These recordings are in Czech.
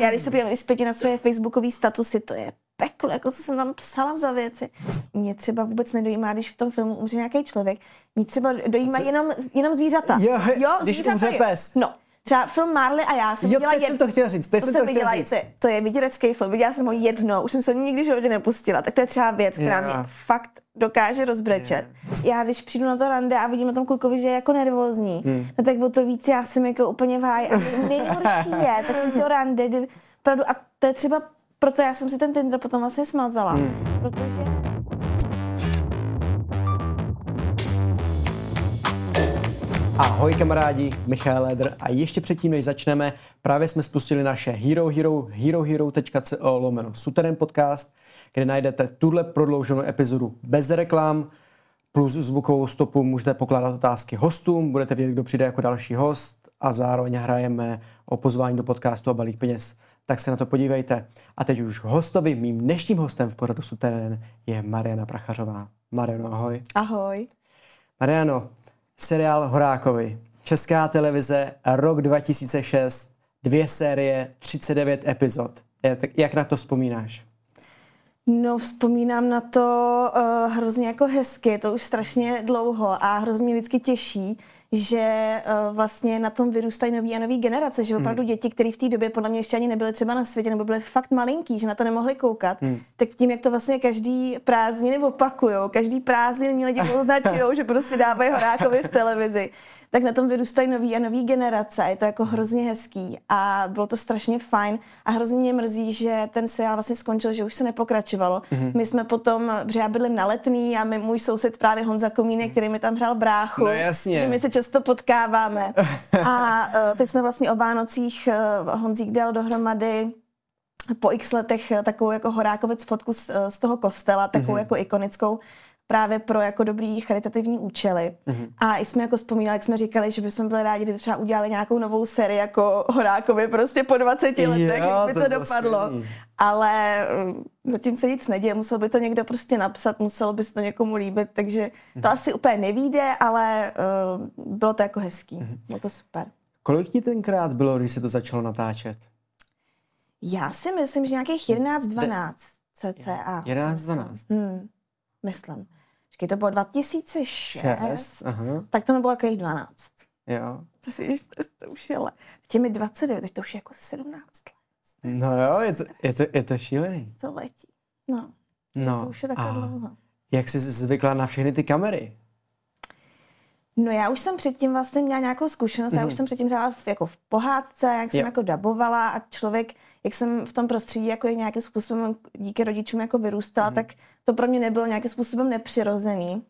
Já když se podívám zpětě na své facebookové statusy, to je peklo, jako co jsem tam psala za věci. Mě třeba vůbec nedojímá, když v tom filmu umře nějaký člověk. Mě třeba dojímá jenom, jenom zvířata. Jo, jo když zvířata umře pes. No, třeba film Marley a já jsem Jo, viděla teď jsem to chtěla říct, teď jsem jsem to chtěla viděla, říct. To, je- to je vyděračský film, viděla jsem ho jednou, už jsem se ho nikdy životě nepustila, tak to je třeba věc, která Jo. mě fakt dokáže rozbrečet. Já když přijdu na to rande a vidím na tom klukovi, že je jako nervózní, Hmm. no tak o to víc já jsem jako úplně v háji. A nejhorší je takový to rande, kdy opravdu, a to je třeba proto já jsem si ten Tinder potom vlastně smazala, Hmm. protože Ahoj kamarádi, Michal Leder a ještě předtím, než začneme, právě jsme spustili naše Hero Hero, herohero.co lomeno Suterén podcast, kde najdete tuhle prodlouženou epizodu bez reklam, plus zvukovou stopu můžete pokládat otázky hostům, budete vědět, kdo přijde jako další host a zároveň hrajeme o pozvání do podcastu a balík peněz. Tak se na to podívejte. A teď už hostovi, mým dnešním hostem v pořadu Suterén je Mariana Prachařová. Mariano, ahoj. ahoj. Mariano, seriál Horákovi, Česká televize, rok 2006, dvě série, 39 epizod. Jak na to vzpomínáš? No, vzpomínám na to uh, hrozně jako hezky, je to už strašně dlouho a hrozně mě vždycky těší, že uh, vlastně na tom vyrůstají nový a nový generace, že opravdu děti, které v té době podle mě ještě ani nebyly třeba na světě, nebo byly fakt malinký, že na to nemohli koukat, tak tím, jak to vlastně každý prázdniny opakujou, každý prázdniny mě lidi označují, že prostě dávají Horákovi v televizi, tak na tom vyrůstají nový a nový generace. Je to jako hrozně hezký a bylo to strašně fajn a hrozně mě mrzí, že ten seriál vlastně skončil, že už se nepokračovalo. Mm-hmm. My jsme potom, protože já bydlím na letný a my, můj soused právě Honza Komínek, který mi tam hrál bráchu. No jasně. Že my se často potkáváme. A uh, teď jsme vlastně o Vánocích, uh, Honzík dal dohromady po x letech takovou jako horákovec fotku z, eh, z toho kostela, takovou mm-hmm. jako ikonickou právě pro jako dobrý charitativní účely. Mm-hmm. A i jsme jako vzpomínali, jak jsme říkali, že bychom byli rádi, kdyby třeba udělali nějakou novou sérii jako Horákovi prostě po 20 Jo, letech, jak by to to, dopadlo. skvělý. Ale eh, zatím se nic neděje, musel by to někdo prostě napsat, muselo by se to někomu líbit, takže to asi úplně nevíde, ale uh, bylo to jako hezký, mm-hmm. bylo to super. Kolik ti tenkrát bylo, když se to začalo natáčet? Já si myslím, že nějakých 11-12 cca. 11, 12. Hmm, myslím. Počkej, to bylo 2006, Šest, aha. tak to nebylo takových 12. Jo. To, si, to, to už je le. Těmi 29, takže to už je jako 17 let. No jo, je to, je to, je to šílený. To letí. No, No, to už je takhle dlouho. jak jsi zvykla na všechny ty kamery? No já už jsem předtím vlastně měla nějakou zkušenost, mm-hmm. já už jsem předtím hrála v, jako v pohádce, jak jsem Jo. jako dabovala a člověk, jak jsem v tom prostředí jako nějakým způsobem díky rodičům jako vyrůstala, mm-hmm. tak to pro mě nebylo nějakým způsobem nepřirozený.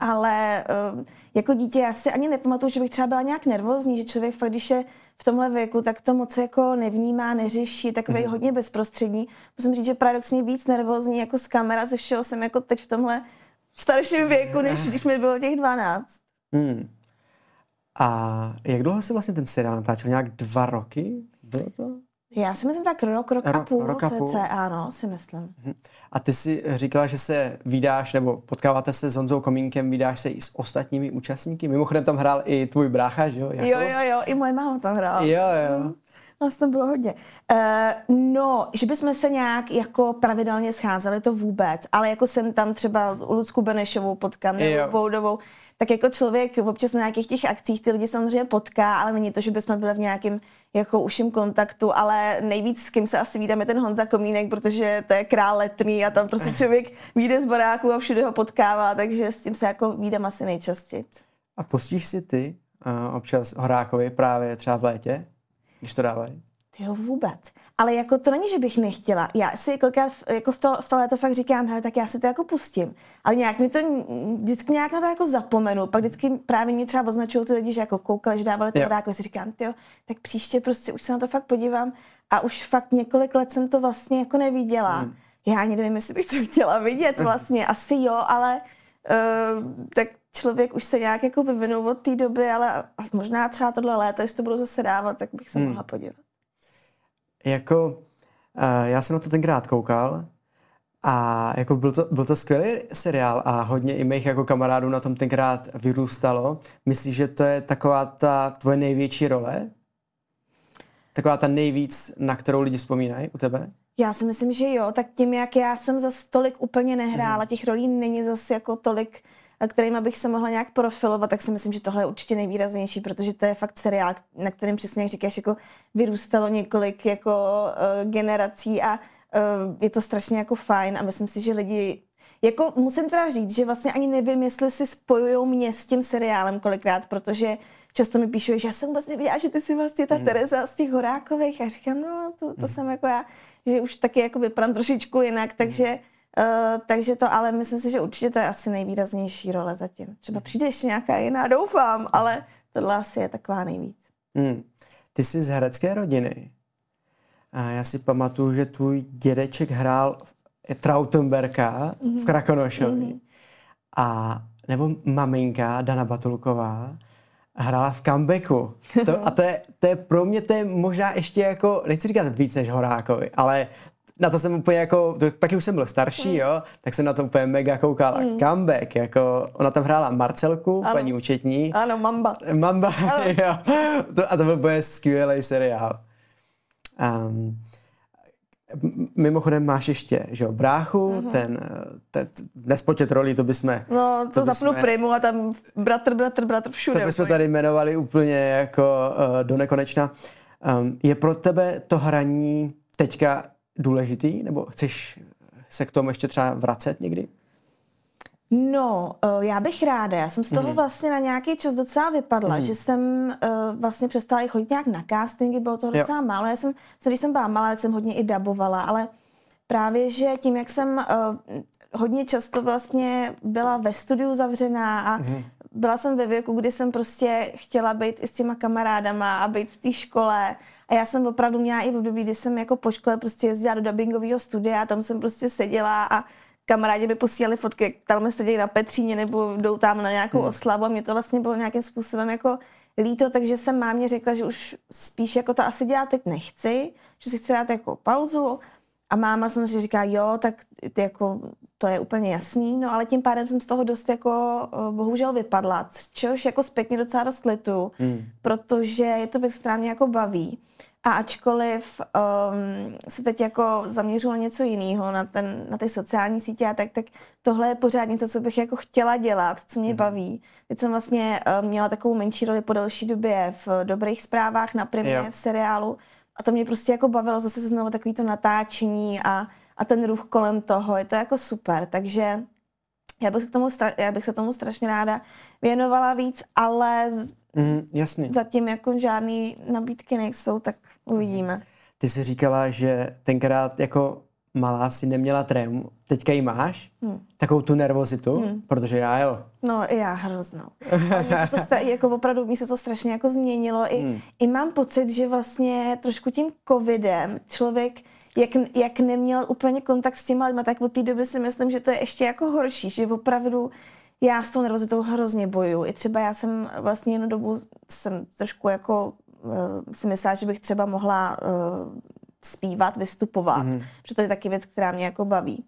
Ale uh, jako dítě já si ani nepamatuju, že bych třeba byla nějak nervózní, že člověk fakt, když je v tomhle věku, tak to moc jako nevnímá, neřeší, je takový mm-hmm. hodně bezprostřední. Musím říct, že paradoxně víc nervózní jako z kamera ze všeho jsem jako teď v tomhle starším věku, než když mi bylo těch 12. Hmm. A jak dlouho se vlastně ten seriál natáčel? Nějak dva roky? Bylo to? Já si myslím tak rok, rok a půl, rok a půl. cca, ano, si myslím. A ty si říkala, že se vydáš, nebo potkáváte se s Honzou Komínkem, vydáš se i s ostatními účastníky. Mimochodem tam hrál i tvůj brácha, že jo? Jakub? Jo, jo, jo, i moje máma tam hrála. Jo, jo. Nás tam bylo hodně. Uh, no, že bychom se nějak jako pravidelně scházeli, to vůbec, ale jako jsem tam třeba Lucku Benešovou potkám, nebo Boudovou, tak jako člověk občas na nějakých těch akcích ty lidi samozřejmě potká, ale není to, že bychom byli v nějakém jako uším kontaktu, ale nejvíc s kým se asi vídáme ten Honza Komínek, protože to je král letný a tam prostě člověk vyjde z baráku a všude ho potkává, takže s tím se jako vídám asi nejčastěji. A pustíš si ty uh, občas Horákovi právě třeba v létě, když to dávají? Jo, vůbec. Ale jako to není, že bych nechtěla. Já si kolikrát v- jako v, to, v tohle to fakt říkám, hele, tak já si to jako pustím. Ale nějak mi to, vždycky nějak na to jako zapomenu. Pak vždycky právě mě třeba označují ty lidi, že jako koukali, že dávali to horáku. Si říkám, jo, tak příště prostě už se na to fakt podívám. A už fakt několik let jsem to vlastně jako neviděla. Hmm. Já ani nevím, jestli bych to chtěla vidět vlastně. Asi jo, ale uh, tak člověk už se nějak jako vyvinul od té doby, ale možná třeba tohle léto, jestli to budu zase dávat, tak bych se Hmm. mohla podívat. Jako, uh, já jsem na to tenkrát koukal a jako byl to, byl to skvělý seriál a hodně i mých jako kamarádů na tom tenkrát vyrůstalo. Myslíš, že to je taková ta tvoje největší role? taková ta nejvíc, na kterou lidi vzpomínají u tebe? Já si myslím, že jo, tak tím, jak já jsem za tolik úplně nehrála, mm. těch rolí není zase jako tolik, kterým bych se mohla nějak profilovat, tak si myslím, že tohle je určitě nejvýraznější, protože to je fakt seriál, na kterém přesně, jak říkáš, jako vyrůstalo několik jako uh, generací a uh, je to strašně jako fajn a myslím si, že lidi jako musím teda říct, že vlastně ani nevím, jestli si spojují mě s tím seriálem kolikrát, protože často mi píšou, že já jsem vůbec nevěděla, že ty jsi vlastně ta mm. Tereza z těch Horákových a říkám, no to, to mm. jsem jako já, že už taky jako vypadám trošičku jinak, takže Uh, takže to, ale myslím si, že určitě to je asi nejvýraznější role zatím. Třeba přijde ještě nějaká jiná, doufám, ale tohle asi je taková nejvíc. Hmm. Ty jsi z herecké rodiny. A já si pamatuju, že tvůj dědeček hrál Trautenberka mm-hmm. v mhm. Krakonošovi. Mm-hmm. A nebo maminka Dana Batulková hrála v comebacku. To, a to je, to je pro mě to je možná ještě jako, nechci říkat víc než Horákovi, ale na to jsem úplně jako, to, taky už jsem byl starší, mm. jo, tak jsem na to úplně mega koukal. Mm. Comeback, jako, ona tam hrála Marcelku, ano. paní účetní. Ano, Mamba. Mamba, ano. jo. To, a to byl úplně skvělý seriál. Um, Mimochodem máš ještě, že jo, bráchu, uh-huh. ten, ten nespočet rolí, to bychom... No, to, to zapnu primu a tam bratr, bratr, bratr všude. To bychom tady jmenovali úplně jako uh, do nekonečna. Um, je pro tebe to hraní teďka důležitý, nebo chceš se k tomu ještě třeba vracet někdy? No, eh, já bych ráda. Já jsem z toho mm. vlastně na nějaký čas docela vypadla, mm. že jsem uh, vlastně přestala chodit nějak na castingy, bylo to docela jo. málo. Já jsem, když jsem byla malá, jsem hodně i dabovala, ale právě, že tím, jak jsem uh, hodně často vlastně byla ve studiu zavřená a mm. byla jsem ve věku, kdy jsem prostě chtěla být i s těma kamarádama a být v té škole, a já jsem opravdu měla i v období, kdy jsem jako po škole prostě jezdila do dubbingového studia a tam jsem prostě seděla a kamarádi by posílali fotky, jak tam sedějí na Petříně nebo jdou tam na nějakou hmm. oslavu a mě to vlastně bylo nějakým způsobem jako líto, takže jsem mámě řekla, že už spíš jako to asi dělat teď nechci, že si chci dát jako pauzu a máma samozřejmě říká, jo, tak jako, to je úplně jasný, no ale tím pádem jsem z toho dost jako bohužel vypadla, čehož jako zpětně docela dost litu, hmm. protože je to věc, která mě jako baví. A ačkoliv um, se teď jako zaměřuji na něco jiného, na, ten, na ty sociální sítě a tak, tak tohle je pořád něco, co bych jako chtěla dělat, co mě mm. baví. Teď jsem vlastně um, měla takovou menší roli po delší době v dobrých zprávách na primě, v seriálu a to mě prostě jako bavilo zase znovu takový to natáčení a, a ten ruch kolem toho, je to jako super, takže já bych, se tomu, já bych se tomu strašně ráda věnovala víc, ale Mm, jasně. Zatím jako žádný nabídky nejsou, tak uvidíme. Ty jsi říkala, že tenkrát jako malá si neměla trému, teďka ji máš? Hmm. Takovou tu nervozitu? Hmm. Protože já jo. No já hroznou. se to sta- jako opravdu mi se to strašně jako změnilo. I, hmm. I mám pocit, že vlastně trošku tím covidem člověk jak, jak neměl úplně kontakt s těma lidma, tak od té doby si myslím, že to je ještě jako horší, že opravdu já s tou nervozitou hrozně bojuju. I třeba já jsem vlastně jednu dobu jsem trošku jako uh, si myslela, že bych třeba mohla uh, zpívat, vystupovat, mm-hmm. protože to je taky věc, která mě jako baví.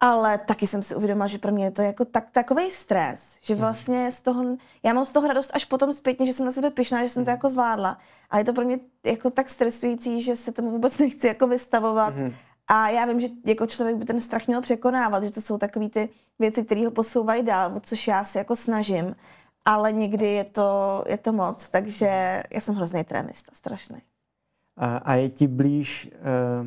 Ale taky jsem si uvědomila, že pro mě je to jako tak, takový stres, že mhm. vlastně z toho, já mám z toho radost až potom zpětně, že jsem na sebe pyšná, že jsem to mhm. jako zvládla. Ale je to pro mě jako tak stresující, že se tomu vůbec nechci jako vystavovat. Mm-hmm. A já vím, že jako člověk by ten strach měl překonávat, že to jsou takové ty věci, které ho posouvají dál, o což já se jako snažím. Ale někdy je to, je to moc, takže já jsem hrozný trénista, strašný. A, a je ti blíž uh,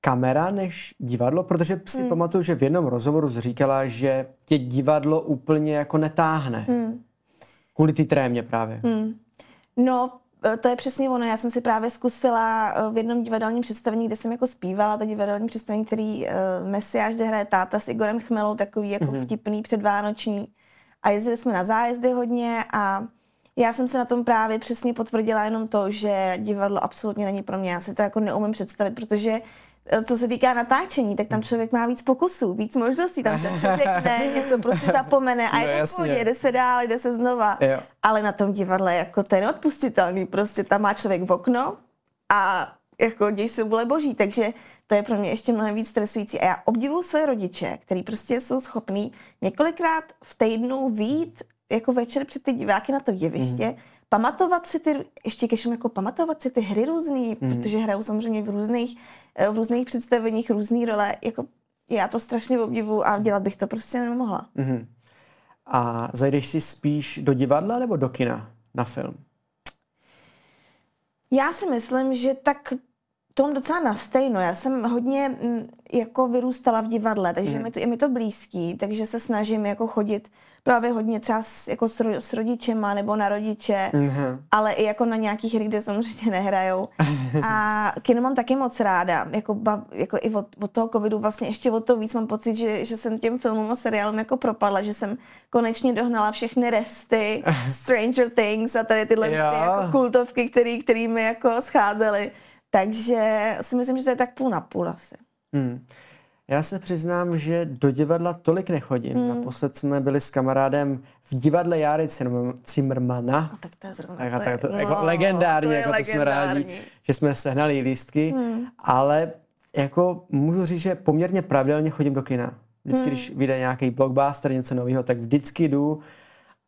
kamera než divadlo? Protože si hmm. pamatuju, že v jednom rozhovoru říkala, že tě divadlo úplně jako netáhne. Hmm. Kvůli ty trémě právě. Hmm. No, to je přesně ono. Já jsem si právě zkusila eh, v jednom divadelním představení, kde jsem jako zpívala, to divadelní představení, který uh, Mesiáš, kde hraje táta s Igorem Chmelou, takový jako mm-hmm. vtipný předvánoční. A jezdili jsme na zájezdy hodně a já jsem se na tom právě přesně potvrdila jenom to, že divadlo absolutně není pro mě. Já si to jako neumím představit, protože Eh, co se týká natáčení, tak tam člověk má víc pokusů, víc možností, tam se přeřekne, něco prostě zapomene a no, je to jde se dál, jde se znova. Jo. Ale na tom divadle jako ten odpustitelný, prostě tam má člověk v okno a jako děj se vůle boží, takže to je pro mě ještě mnohem víc stresující. A já obdivuju své rodiče, který prostě jsou schopní několikrát v týdnu vít jako večer před ty diváky na to jeviště, mm pamatovat si ty, ještě kešem jako pamatovat si ty hry různý, mm. protože hrajou samozřejmě v různých, eh, v různých představeních různé role, jako já to strašně obdivu a dělat bych to prostě nemohla. Mm. A zajdeš si spíš do divadla nebo do kina na film? Já si myslím, že tak to mám docela na stejno. Já jsem hodně mm, jako vyrůstala v divadle, takže mm. mi to, je mi to blízký, takže se snažím jako chodit právě hodně třeba s, jako s, ro, s rodičema nebo na rodiče, mm-hmm. ale i jako na nějakých hry, kde samozřejmě nehrajou. A kino mám taky moc ráda, jako, bav, jako i od, od toho covidu vlastně ještě o to víc mám pocit, že, že jsem těm filmům a seriálům jako propadla, že jsem konečně dohnala všechny resty, Stranger Things a tady tyhle ty jako kultovky, který mi jako scházely. Takže si myslím, že to je tak půl na půl asi. Hmm. Já se přiznám, že do divadla tolik nechodím. Hmm. Naposled jsme byli s kamarádem v divadle Jary Zimmermana. No, tak to je zrovna. Tak, tak to, no, jako legendární, to jako legendární. to jsme rádi, že jsme sehnali lístky, hmm. ale jako můžu říct, že poměrně pravidelně chodím do kina. Vždycky, hmm. když vyjde nějaký blockbuster, něco nového, tak vždycky jdu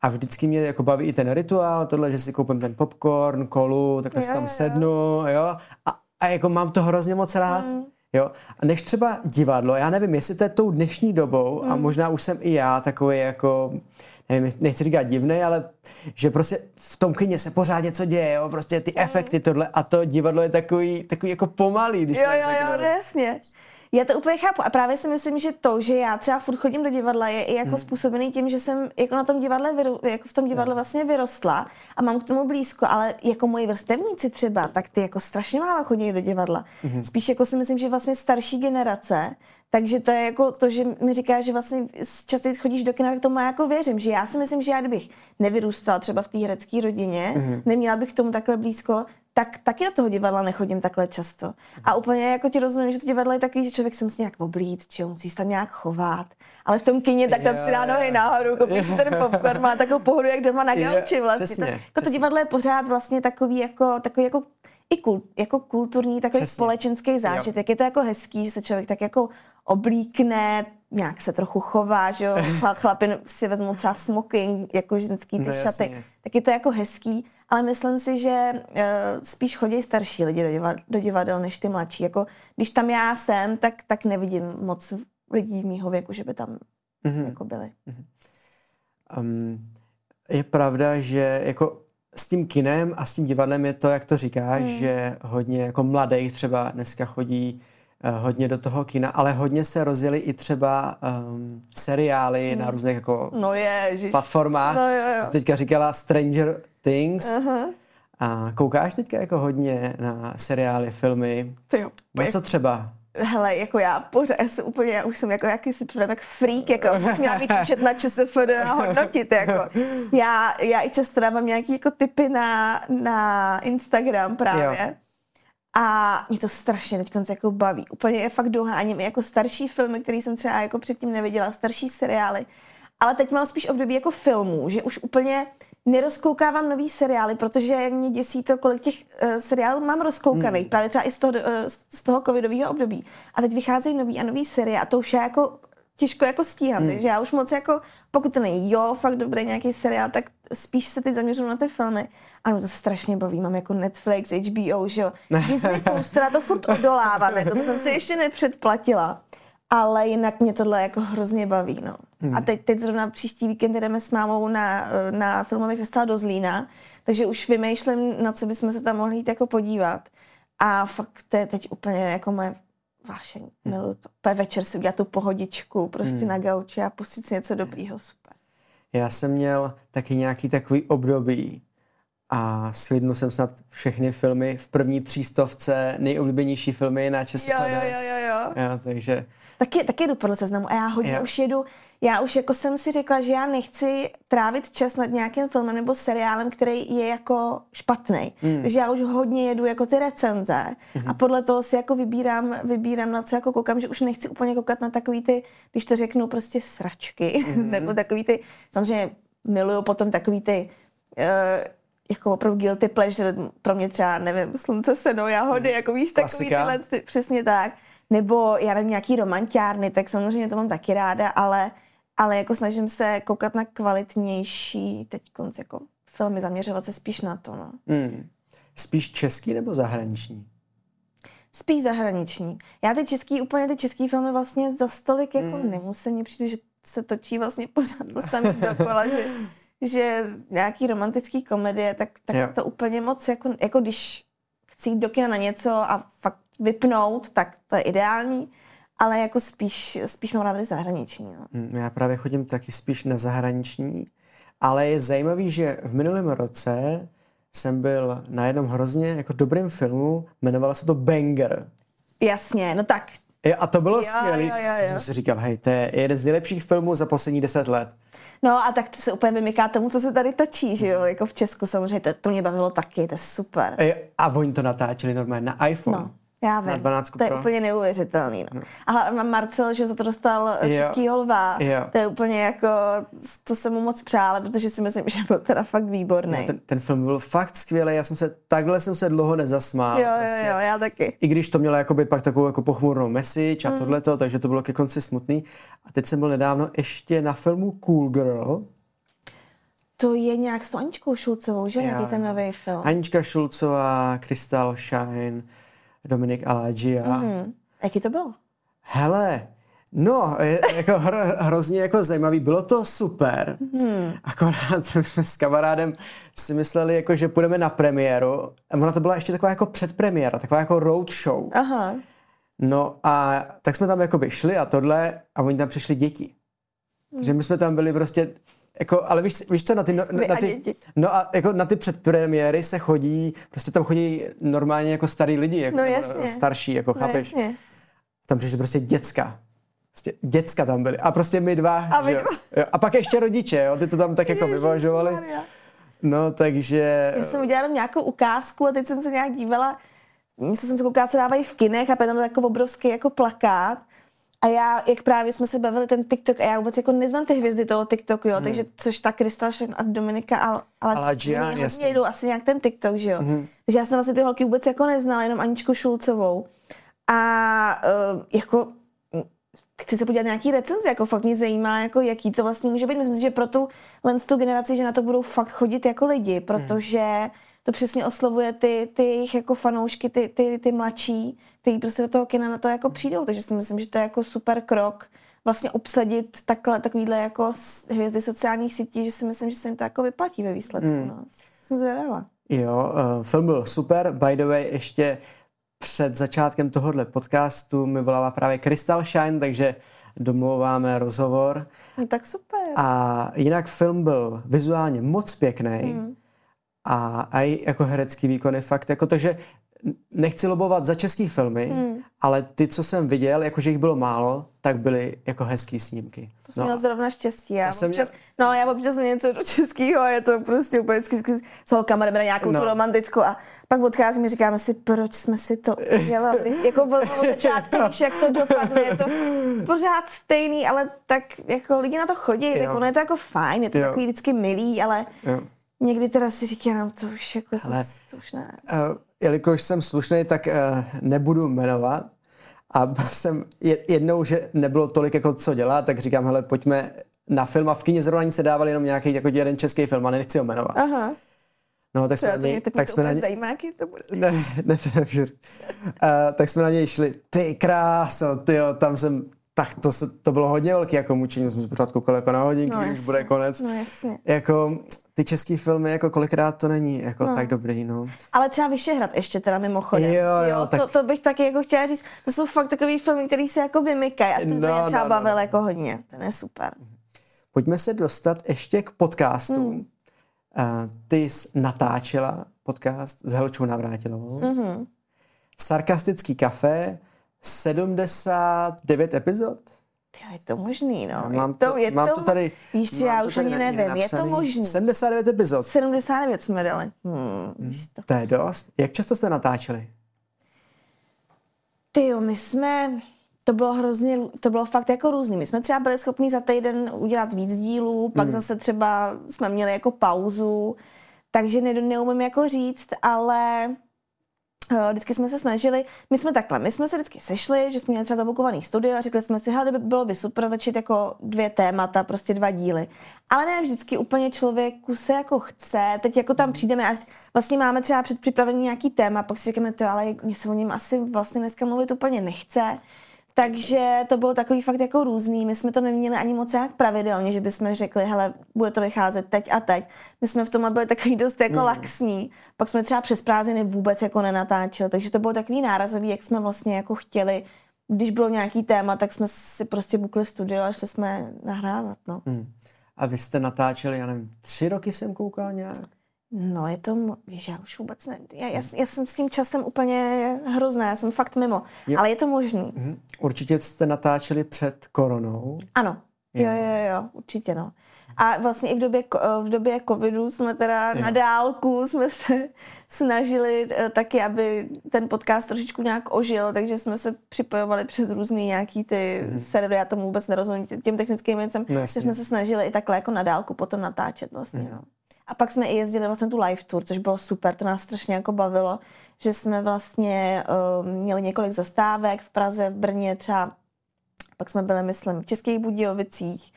a vždycky mě jako baví i ten rituál, tohle, že si koupím ten popcorn, kolu, takhle si tam sednu, jo. A, a jako mám to hrozně moc rád. Mm. Jo? A než třeba divadlo, já nevím, jestli to je tou dnešní dobou mm. a možná už jsem i já takový jako, nevím, nechci říkat divný, ale že prostě v tom kyně se pořád něco děje, jo? prostě ty mm. efekty tohle a to divadlo je takový, takový jako pomalý, když jo, jo, jo, jasně. Já to úplně chápu a právě si myslím, že to, že já třeba furt chodím do divadla, je i jako hmm. způsobený tím, že jsem jako na tom divadle, vyru, jako v tom divadle vlastně vyrostla a mám k tomu blízko, ale jako moji vrstevníci třeba, tak ty jako strašně málo chodí do divadla. Hmm. Spíš jako si myslím, že vlastně starší generace, takže to je jako to, že mi říká, že vlastně častěji chodíš do kina, tak tomu jako věřím, že já si myslím, že já kdybych nevyrůstala třeba v té herecké rodině, mm-hmm. neměla bych k tomu takhle blízko, tak taky do toho divadla nechodím takhle často. A úplně jako ti rozumím, že to divadlo je takový, že člověk se musí nějak oblít, či musí se tam nějak chovat. Ale v tom kině tak tam si dá nohy nahoru, koupí si ten popcorn, má takovou pohodu, jak doma na gauči vlastně. Přesně, to, jako to divadlo je pořád vlastně takový jako, takový jako i kult, jako kulturní, takový Přesně. společenský zážitek. Jo. Je to jako hezký, že se člověk tak jako oblíkne, nějak se trochu chová, že jo, chlapin si vezmou třeba smoking, jako ženský ty no, šaty, jasně. tak je to jako hezký ale myslím si, že uh, spíš chodí starší lidi do, divadel, do divadel než ty mladší. Jako, když tam já jsem, tak, tak nevidím moc lidí mýho věku, že by tam mm-hmm. jako byli. Mm-hmm. Um, je pravda, že jako s tím kinem a s tím divadlem je to, jak to říkáš, mm. že hodně jako mladých třeba dneska chodí uh, hodně do toho kina, ale hodně se rozjeli i třeba um, seriály mm. na různých jako no je, platformách. No jo, jo. Jsi teďka říkala Stranger Things. Uh-huh. A koukáš teďka jako hodně na seriály, filmy? jo. Na co třeba? Hele, jako já pořád, já jsem úplně, já už jsem jako jakýsi člověk freak, jako měla být učet na ČSFD a hodnotit, jako. Já, já i často dávám nějaký jako typy na, na Instagram právě. Jo. A mě to strašně teď jako baví. Úplně je fakt doháním jako starší filmy, které jsem třeba jako předtím neviděla, starší seriály. Ale teď mám spíš období jako filmů, že už úplně nerozkoukávám nový seriály, protože mě děsí to, kolik těch uh, seriálů mám rozkoukaných, hmm. právě třeba i z toho, uh, z toho covidového období. A teď vycházejí nový a nový série a to už je jako těžko jako stíhat, hmm. že já už moc jako, pokud to není jo, fakt dobrý nějaký seriál, tak spíš se teď zaměřuju na ty filmy. Ano, to strašně baví, mám jako Netflix, HBO, že jo. Disney Plus, teda to furt odoláváme, to jsem se ještě nepředplatila ale jinak mě tohle jako hrozně baví, no. Hmm. A teď, teď zrovna příští víkend jdeme s mámou na, na filmový festival do Zlína, takže už vymýšlím, na co bychom se tam mohli jít jako podívat. A fakt to je teď úplně jako moje vášení. Hmm. Miluji to. večer si udělat tu pohodičku, prostě hmm. na gauči a pustit si něco dobrýho, super. Já jsem měl taky nějaký takový období a shlídnul jsem snad všechny filmy v první třístovce, nejoblíbenější filmy na ČSFD. Jo, jo, jo, jo, jo. jo takže Taky, taky jdu podle seznamu a já hodně jo. už jedu, já už jako jsem si řekla, že já nechci trávit čas nad nějakým filmem nebo seriálem, který je jako špatný. Mm. Takže já už hodně jedu jako ty recenze mm. a podle toho si jako vybírám, vybírám na co jako koukám, že už nechci úplně koukat na takový ty, když to řeknu prostě sračky, mm. nebo takový ty, samozřejmě miluju potom takový ty uh, jako opravdu guilty pleasure, pro mě třeba, nevím, slunce, seno, jahody, mm. jako víš, takový tyhle, ty, přesně tak nebo já nevím, nějaký romantiárny, tak samozřejmě to mám taky ráda, ale, ale jako snažím se koukat na kvalitnější teď jako filmy, zaměřovat se spíš na to. No. Hmm. Spíš český nebo zahraniční? Spíš zahraniční. Já ty český, úplně ty český filmy vlastně za stolik jako Hmm. nemusím, mně přijde, že se točí vlastně pořád to samé dokola, že, že nějaký romantický komedie, tak, tak Jo. to úplně moc, jako, jako když chci jít do kina na něco a fakt vypnout, tak to je ideální, ale jako spíš, spíš mám ráda zahraniční. No. Hmm, Já právě chodím taky spíš na zahraniční, ale je zajímavý, že v minulém roce jsem byl na jednom hrozně jako dobrém filmu, jmenovalo se to Banger. Jasně, no tak A to bylo skvělé. jsem si říkal, hej, to je jeden z nejlepších filmů za poslední deset let. No a tak to se úplně vymyká tomu, co se tady točí, že jo, jako v Česku samozřejmě, to, to mě bavilo taky, to je super. A oni to natáčeli normálně na iPhone. No, já vím. Na 12 to je Pro. úplně neuvěřitelný. No. Ale Marcel, že za to dostal Jo. jo. český holva, Jo. to je úplně jako, to jsem mu moc přála, protože si myslím, že byl teda fakt výborný. Ten, ten film byl fakt skvělý, já jsem se, takhle jsem se dlouho nezasmál. jo, jo, prostě. jo, já taky. I když to mělo jakoby pak takovou jako pochmurnou message Mm. a tohleto, takže to bylo ke konci smutný. A teď jsem byl nedávno ještě na filmu Cool Girl. To je nějak s Aničkou Šulcovou, že? Jo, Nějaký ten jo. nový film. Anička Šulcová, Crystal Shine, Dominik Aladžia. Hmm. Jaký to bylo? Hele, no, jako hro, hrozně jako zajímavý, bylo to super, hmm. akorát jsme s kamarádem si mysleli, jako, že půjdeme na premiéru, a ona to byla ještě taková jako předpremiéra, taková jako road show. Aha. No a tak jsme tam jakoby šli a tohle a oni tam přišli děti. Že my jsme tam byli prostě jako, ale víš, víš co, na ty, no, na ty, no a jako na ty předpremiéry se chodí, prostě tam chodí normálně jako starý lidi, jako No jasně. starší, jako No, chápeš? jasně. tam přišli prostě děcka. Prostě děcka tam byly. A prostě my dva. A jo. dva. Jo. A pak ještě rodiče, jo, ty to tam tak jako vyvažovali. No, takže... Já jsem udělala nějakou ukázku a teď jsem se nějak dívala, myslím, jsem se koukala, co dávají v kinech a pak tam byl jako obrovský jako plakát. A já, jak právě jsme se bavili ten TikTok, a já vůbec jako neznám ty hvězdy toho TikToku, jo, hmm. takže což ta Krystal Shen a Dominika Al, ale Aladžia, oni jasně. jdou asi nějak ten TikTok, že jo. Hmm. Takže já jsem vlastně ty holky vůbec jako neznala, jenom Aničku Šulcovou. A uh, jako chci se podívat nějaký recenze, jako fakt mě zajímá, jako jaký to vlastně může být. Myslím si, že pro tu, len tu generaci, že na to budou fakt chodit jako lidi, protože to přesně oslovuje ty, ty jejich jako fanoušky, ty, ty, ty mladší, kteří prostě do toho kina na to jako přijdou, takže si myslím, že to je jako super krok vlastně obsadit takhle, takovýhle jako hvězdy sociálních sítí, že si myslím, že se jim to jako vyplatí ve výsledku. Mm. No. Jsem zvědavá. Jo, uh, film byl super. By the way, ještě před začátkem tohohle podcastu mi volala právě Crystal Shine, takže domlouváme rozhovor. No, tak super. A jinak film byl vizuálně moc pěkný Hmm. A, a i jako herecký výkon je fakt jako to, že nechci lobovat za český filmy, Hmm. ale ty, co jsem viděl, jakože jich bylo málo, tak byly jako hezký snímky. To jsem měla zrovna štěstí. Já jsem občas, měl- No, já občas něco do českého a je to prostě úplně vždycky, s holkama jdeme na nějakou No. no. tu romantickou a pak odcházím a říkáme si, proč jsme si to dělali. jako od od začátku, víš, jak to dopadne, je to pořád stejný, ale tak jako lidi na to chodí, Jo. tak ono je to jako fajn, je to Jo. takový vždycky milý, ale Jo. Někdy teda si říkám, to už jako, to, Hele. to už ne. Uh, jelikož jsem slušný, tak uh, nebudu jmenovat. A byl jsem je- jednou, že nebylo tolik jako co dělat, tak říkám, hele, pojďme na film a v kině zrovna se dával jenom nějaký jako jeden český film a nechci ho jmenovat. Aha, No, tak to, jsme to na něj, tak to jsme na něj, zajímá, to bude. ne, ne, to. Uh, tak jsme na něj šli, ty kráso, ty jo, tam jsem, tak to, se, to bylo hodně velký jako mučení, jsme se pořád koukali jako na hodinky, No, když jasně. bude konec. No jasně. Jako ty český filmy, jako kolikrát to není jako no. tak dobrý, no. Ale třeba Vyšehrad ještě teda mimochodem. Jo, jo, to, tak- to, bych taky jako chtěla říct. To jsou fakt takový filmy, který se jako vymykají a ten No, no, mě třeba no, no, bavil no. jako hodně. Ten je super. Pojďme se dostat ještě k podcastu. Hmm. Uh, ty jsi natáčela podcast s Helčou Navrátilovou. Mm-hmm. Sarkastický kafe, 79 epizod. Je to možný, no. Je mám to, je mám to tady, Víš, mám já to už ani nevím. Je to možný. 79 epizod. 79 jsme dali. Hmm, víš to. To je dost. Jak často jste natáčeli? Ty jo, my jsme, to bylo hrozně, to bylo fakt jako různý. My jsme třeba byli schopni za týden udělat víc dílů, pak Hmm. zase třeba jsme měli jako pauzu, takže ne, neumím jako říct, ale vždycky jsme se snažili, my jsme takhle, my jsme se vždycky sešli, že jsme měli třeba zabukovaný studio a řekli jsme si, hele, by bylo by super začít jako dvě témata, prostě dva díly. Ale ne vždycky úplně člověku se jako chce, teď jako tam přijdeme a vlastně máme třeba předpřipravený nějaký téma, pak si říkáme to, ale mě se o něm asi vlastně dneska mluvit úplně nechce. Takže to bylo takový fakt jako různý. My jsme to neměli ani moc jak pravidelně, že bychom řekli, hele, bude to vycházet teď a teď. My jsme v tom byli takový dost jako mm. laxní. Pak jsme třeba přes prázdniny vůbec jako nenatáčeli, takže to bylo takový nárazový, jak jsme vlastně jako chtěli. Když bylo nějaký téma, tak jsme si prostě bukli studio a šli jsme nahrávat, no. Mm. A vy jste natáčeli, já nevím, tři roky jsem koukal nějak? No, je to, víš, já už vůbec nevím. Já, já, já jsem s tím časem úplně hrozná, já jsem fakt mimo. Jo. Ale je to možný. Mhm. Určitě jste natáčeli před koronou. Ano, jo, jo, jo, jo určitě no. A vlastně i v době, v době covidu jsme teda jo. na dálku jsme se snažili eh, taky, aby ten podcast trošičku nějak ožil, takže jsme se připojovali přes různý nějaký ty mm. servery, já tomu vůbec nerozumím těm technickým věcem, no, že jsme se snažili i takhle jako na dálku potom natáčet vlastně, mm. no. A pak jsme i jezdili vlastně tu live tour, což bylo super, to nás strašně jako bavilo, že jsme vlastně uh, měli několik zastávek v Praze, v Brně třeba, pak jsme byli, myslím, v Českých Budějovicích,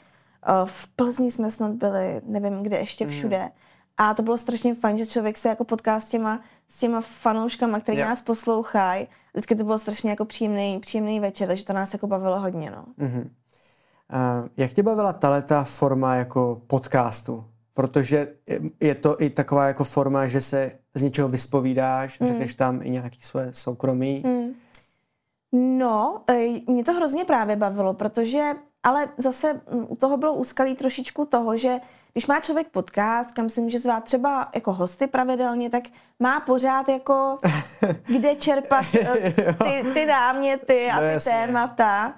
uh, v Plzni jsme snad byli, nevím kde ještě hmm. všude. Mm. A to bylo strašně fajn, že člověk se jako potká s těma, s těma fanouškama, který yeah. nás poslouchají. Vždycky to bylo strašně jako příjemný, příjemný večer, takže to nás jako bavilo hodně. No. Mm-hmm. Uh, jak tě bavila ta forma jako podcastu? Protože je to i taková jako forma, že se z něčeho vyspovídáš, mm. řekneš tam i nějaký své soukromí. Mm. No, mě to hrozně právě bavilo, protože, ale zase u toho bylo úskalí trošičku toho, že když má člověk podcast, kam si může zvát třeba jako hosty pravidelně, tak má pořád jako kde čerpat eh, ty, ty náměty a no, ty témata.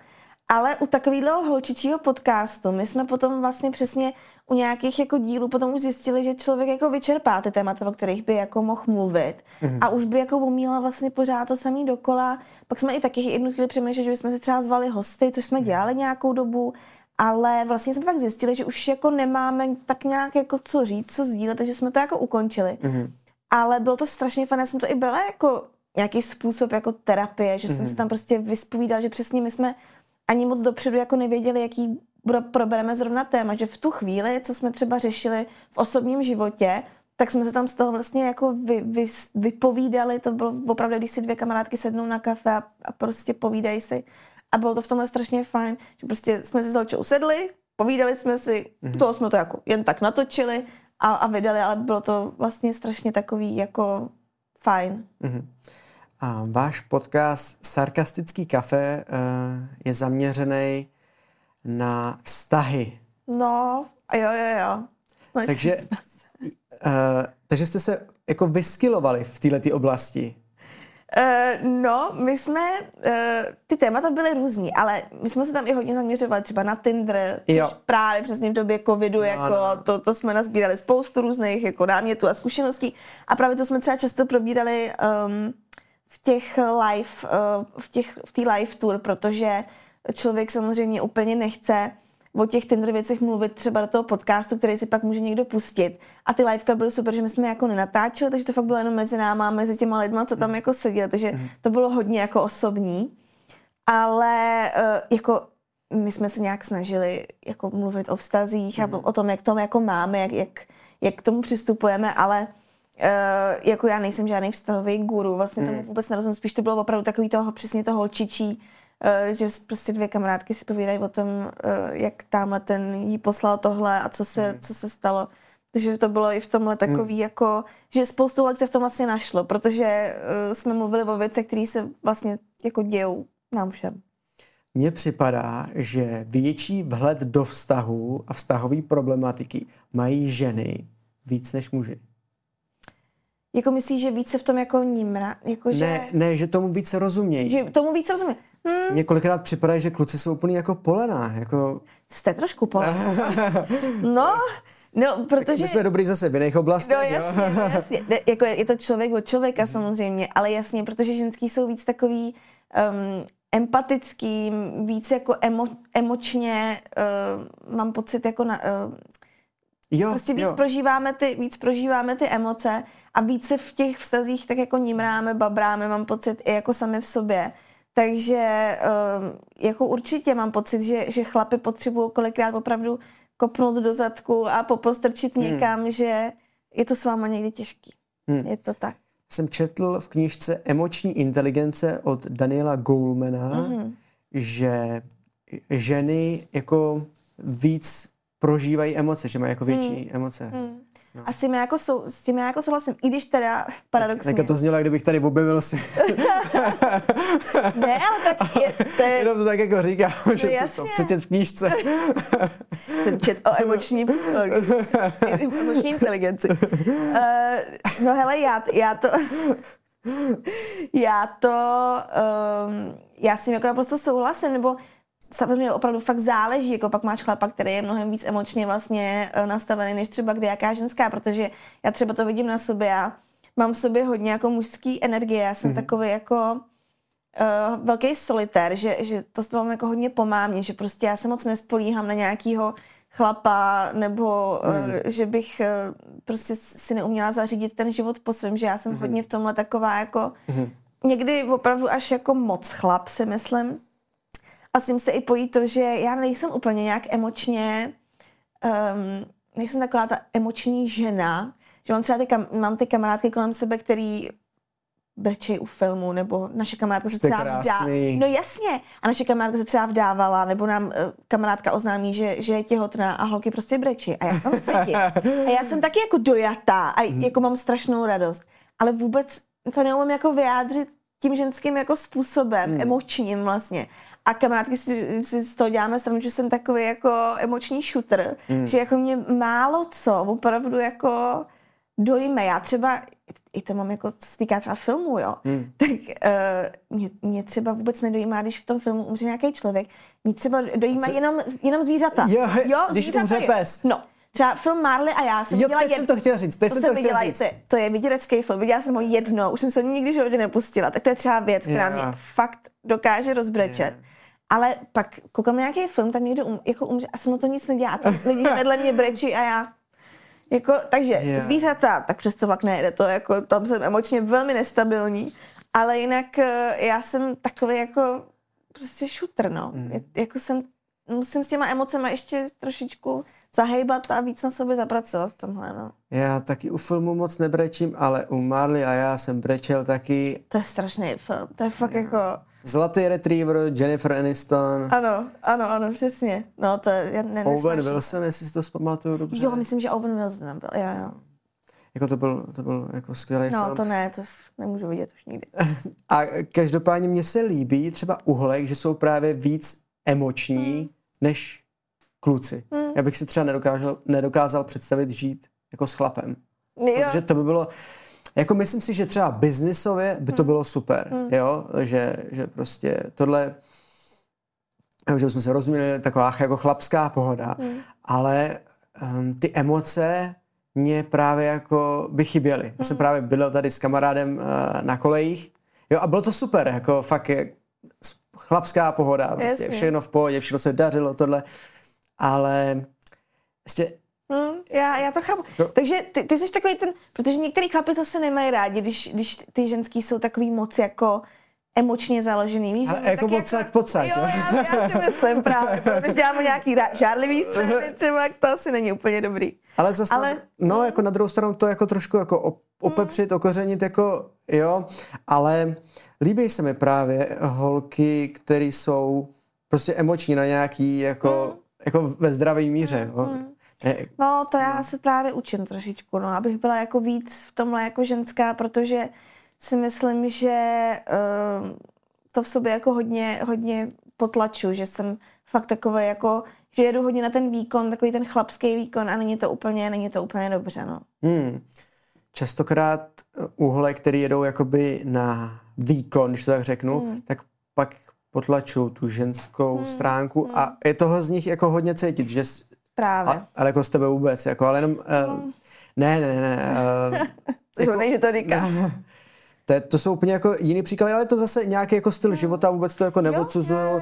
Ale u takového holčičího podcastu my jsme potom vlastně přesně u nějakých jako dílů potom už zjistili, že člověk jako vyčerpá ty témata, o kterých by jako mohl mluvit mm-hmm. a už by jako umíla vlastně pořád to samý dokola. Pak jsme i taky jednu chvíli přemýšleli, že bychom si třeba zvali hosty, což jsme dělali nějakou dobu, ale vlastně jsme pak zjistili, že už jako nemáme tak nějak jako co říct, co sdílet, takže jsme to jako ukončili. Mm-hmm. Ale bylo to strašně fajn, já jsem to i byla jako nějaký způsob jako terapie, že mm-hmm. jsem se tam prostě vyspovídala, že přesně my jsme ani moc dopředu jako nevěděli, jaký probereme zrovna téma, že v tu chvíli, co jsme třeba řešili v osobním životě, tak jsme se tam z toho vlastně jako vy, vy, vypovídali, to bylo opravdu, když si dvě kamarádky sednou na kafe a, a prostě povídají si. A bylo to v tomhle strašně fajn, že prostě jsme si s Zelčou sedli, povídali jsme si, mm-hmm. toho jsme to jako jen tak natočili a, a vydali, ale bylo to vlastně strašně takový jako fajn. Mm-hmm. A váš podcast Sarkastický kafe uh, je zaměřený na vztahy. No, jo, jo, jo. No, takže, uh, takže jste se jako vyskylovali v této oblasti. Uh, no, my jsme, uh, ty témata byly různý, ale my jsme se tam i hodně zaměřovali třeba na Tinder, jo. právě přesně v době covidu, no, jako no. To, to jsme nazbírali spoustu různých jako námětů a zkušeností a právě to jsme třeba často probírali um, v těch live, uh, v těch, v té live tour, protože člověk samozřejmě úplně nechce o těch Tinder věcech mluvit třeba do toho podcastu, který si pak může někdo pustit. A ty liveka byly super, že my jsme jako nenatáčeli, takže to fakt bylo jenom mezi náma, mezi těma lidma, co tam jako seděli, takže mm. to bylo hodně jako osobní. Ale uh, jako my jsme se nějak snažili jako mluvit o vztazích a o tom, jak to jako máme, jak, jak, jak k tomu přistupujeme, ale Uh, jako já nejsem žádný vztahový guru, vlastně tomu vůbec nerozumím, spíš to bylo opravdu takový toho, přesně toho holčičí, Eh, že prostě dvě kamarádky si povídají o tom, eh, jak tamhle ten jí poslal tohle a co se, mm. co se stalo. Takže to bylo i v tomhle takový mm. jako, že spoustu let se v tom vlastně našlo, protože uh, jsme mluvili o věcech, které se vlastně jako dějou nám všem. Mně připadá, že větší vhled do vztahu a vztahové problematiky mají ženy víc než muži. Jako myslíš, že více v tom jako nímra? Jako, že... Ne, ne, že tomu více rozumějí. Že tomu víc rozumějí. Hmm. Několikrát připadá, že kluci jsou úplně jako polená. Jako... Jste trošku polená. no, No, protože... My jsme dobrý zase v jiných oblastech. No jasně, no, jasně. Ne, jako je to člověk od člověka samozřejmě, ale jasně, protože ženský jsou víc takový um, empatický, víc jako emo, emočně, uh, mám pocit jako na... Uh, jo, prostě víc jo. prožíváme ty, víc prožíváme ty emoce a více v těch vztazích tak jako nimráme, babráme, mám pocit i jako sami v sobě. Takže um, jako určitě mám pocit, že, že chlapy potřebují kolikrát opravdu kopnout do zadku a popostrčit hmm. někam, že je to s váma někdy těžký. Hmm. Je to tak. Jsem četl v knižce Emoční inteligence od Daniela Goulmana, hmm. že ženy jako víc prožívají emoce, že mají jako větší hmm. emoce. Hmm. No. A s tím, jako sou, s tím já jako souhlasím, i když teda paradoxně. Tak to znělo, kdybych tady objevil si. ne, ale tak je, to je... Jenom to tak jako říkám, no, že jasně. to chci v knížce. Jsem čet o emoční, emoční inteligenci. Uh, no hele, já, já to... já to... Um, já s tím jako naprosto souhlasím, nebo samozřejmě opravdu fakt záleží, jako pak máš chlapa, který je mnohem víc emočně vlastně eh, nastavený, než třeba kde jaká ženská, protože já třeba to vidím na sobě, já mám v sobě hodně jako mužský energie, já jsem mm-hmm. takový jako uh, velký solitér, že, že to s mám jako hodně pomámě, že prostě já se moc nespolíhám na nějakýho chlapa, nebo mm. uh, že bych uh, prostě si neuměla zařídit ten život po svém, že já jsem mm. hodně v tomhle taková jako mm. někdy opravdu až jako moc chlap, si myslím. A s tím se i pojí to, že já nejsem úplně nějak emočně, um, nejsem taková ta emoční žena, že mám třeba ty, kam, mám ty kamarádky kolem sebe, který brčej u filmu, nebo naše kamarádka se třeba vdá... No jasně, a naše kamarádka se třeba vdávala, nebo nám uh, kamarádka oznámí, že, že je těhotná a holky prostě brečí. A já tam sedím. A já jsem taky jako dojatá a mhm. jako mám strašnou radost. Ale vůbec to neumím jako vyjádřit tím ženským jako způsobem, hmm. emočním vlastně. A kamarádky si, si z toho děláme stranu, že jsem takový jako emoční shooter, mm. že jako mě málo co opravdu jako dojme. Já třeba, i to mám jako, co se týká třeba filmu, jo, mm. tak uh, mě, mě třeba vůbec nedojímá, když v tom filmu umře nějaký člověk. Mě třeba dojímá jenom, jenom zvířata. Jo, jo když zvířata umře pes. No, Třeba film Marley a já jsem jo, viděla... teď jsem to chtěla říct, teď to jsem to chtěla říct. To je vyděračský film, viděla jsem ho jednou, už jsem se nikdy životě nepustila, tak to je třeba věc, která yeah. mě fakt dokáže rozbrečet. Yeah. Ale pak koukám nějaký film, tam někdo um, jako umře a se mu to nic nedělá. Tam lidi vedle mě brečí a já jako, takže yeah. zvířata, tak přes to vlak nejde, to jako, tam jsem emočně velmi nestabilní, ale jinak eh, já jsem takový jako prostě šutr, no. Mm. jako jsem, musím s těma emocema ještě trošičku zahejbat a víc na sobě zapracovat v tomhle, no. Já taky u filmu moc nebrečím, ale u Marley a já jsem brečel taky. To je strašný film, to je fakt yeah. jako Zlatý retriever, Jennifer Aniston. Ano, ano, ano, přesně. No, to je ne, Owen Wilson, jestli si to zpamatuju dobře. Jo, myslím, že Owen Wilson byl, jo, jo. Jako to byl, to byl jako skvělý no, film. No, to ne, to nemůžu vidět už nikdy. A každopádně mně se líbí třeba uhlek, že jsou právě víc emoční hmm. než kluci. Hmm. Já bych si třeba nedokázal, nedokázal představit žít jako s chlapem. Jo. Protože to by bylo, jako myslím si, že třeba biznisově by to hmm. bylo super, hmm. jo, že, že prostě tohle, že jsme se rozuměli, taková jako chlapská pohoda, hmm. ale um, ty emoce mě právě jako by chyběly. Hmm. Já jsem hmm. právě byl tady s kamarádem uh, na kolejích, jo, a bylo to super, jako fakt je chlapská pohoda, prostě všechno v pohodě, všechno se dařilo, tohle, ale prostě Hmm, já, já to chápu. No. Takže ty, ty jsi takový ten, protože některý chlapi zase nemají rádi, když, když ty ženský jsou takový moc jako emočně založený. Víš, Ale jako pocať, jako, pocať. Jo, já, já si myslím právě, protože děláme nějaký žárlivý scény, třeba to asi není úplně dobrý. Ale zase, Ale, no, hmm. jako na druhou stranu to jako trošku jako opepřit, hmm. okořenit, jako jo, ale líbí se mi právě holky, které jsou prostě emoční na nějaký jako, hmm. jako ve zdravé míře. Hmm. Jo. No, to já se právě učím trošičku, no, abych byla jako víc v tomhle jako ženská, protože si myslím, že uh, to v sobě jako hodně, hodně potlaču, že jsem fakt takové jako, že jedu hodně na ten výkon, takový ten chlapský výkon a není to úplně, není to úplně dobře, no. Hmm. Častokrát uhle, který jedou jakoby na výkon, když to tak řeknu, hmm. tak pak potlačují tu ženskou hmm. stránku hmm. a je toho z nich jako hodně cítit, že Právě. A, ale jako s tebe vůbec, jako, ale jenom, uh, ne, ne, ne. Uh, jako, že to říká. To, je, to jsou úplně jako jiný příklady, ale to zase nějaký jako styl života, vůbec to jako neodsuzuju.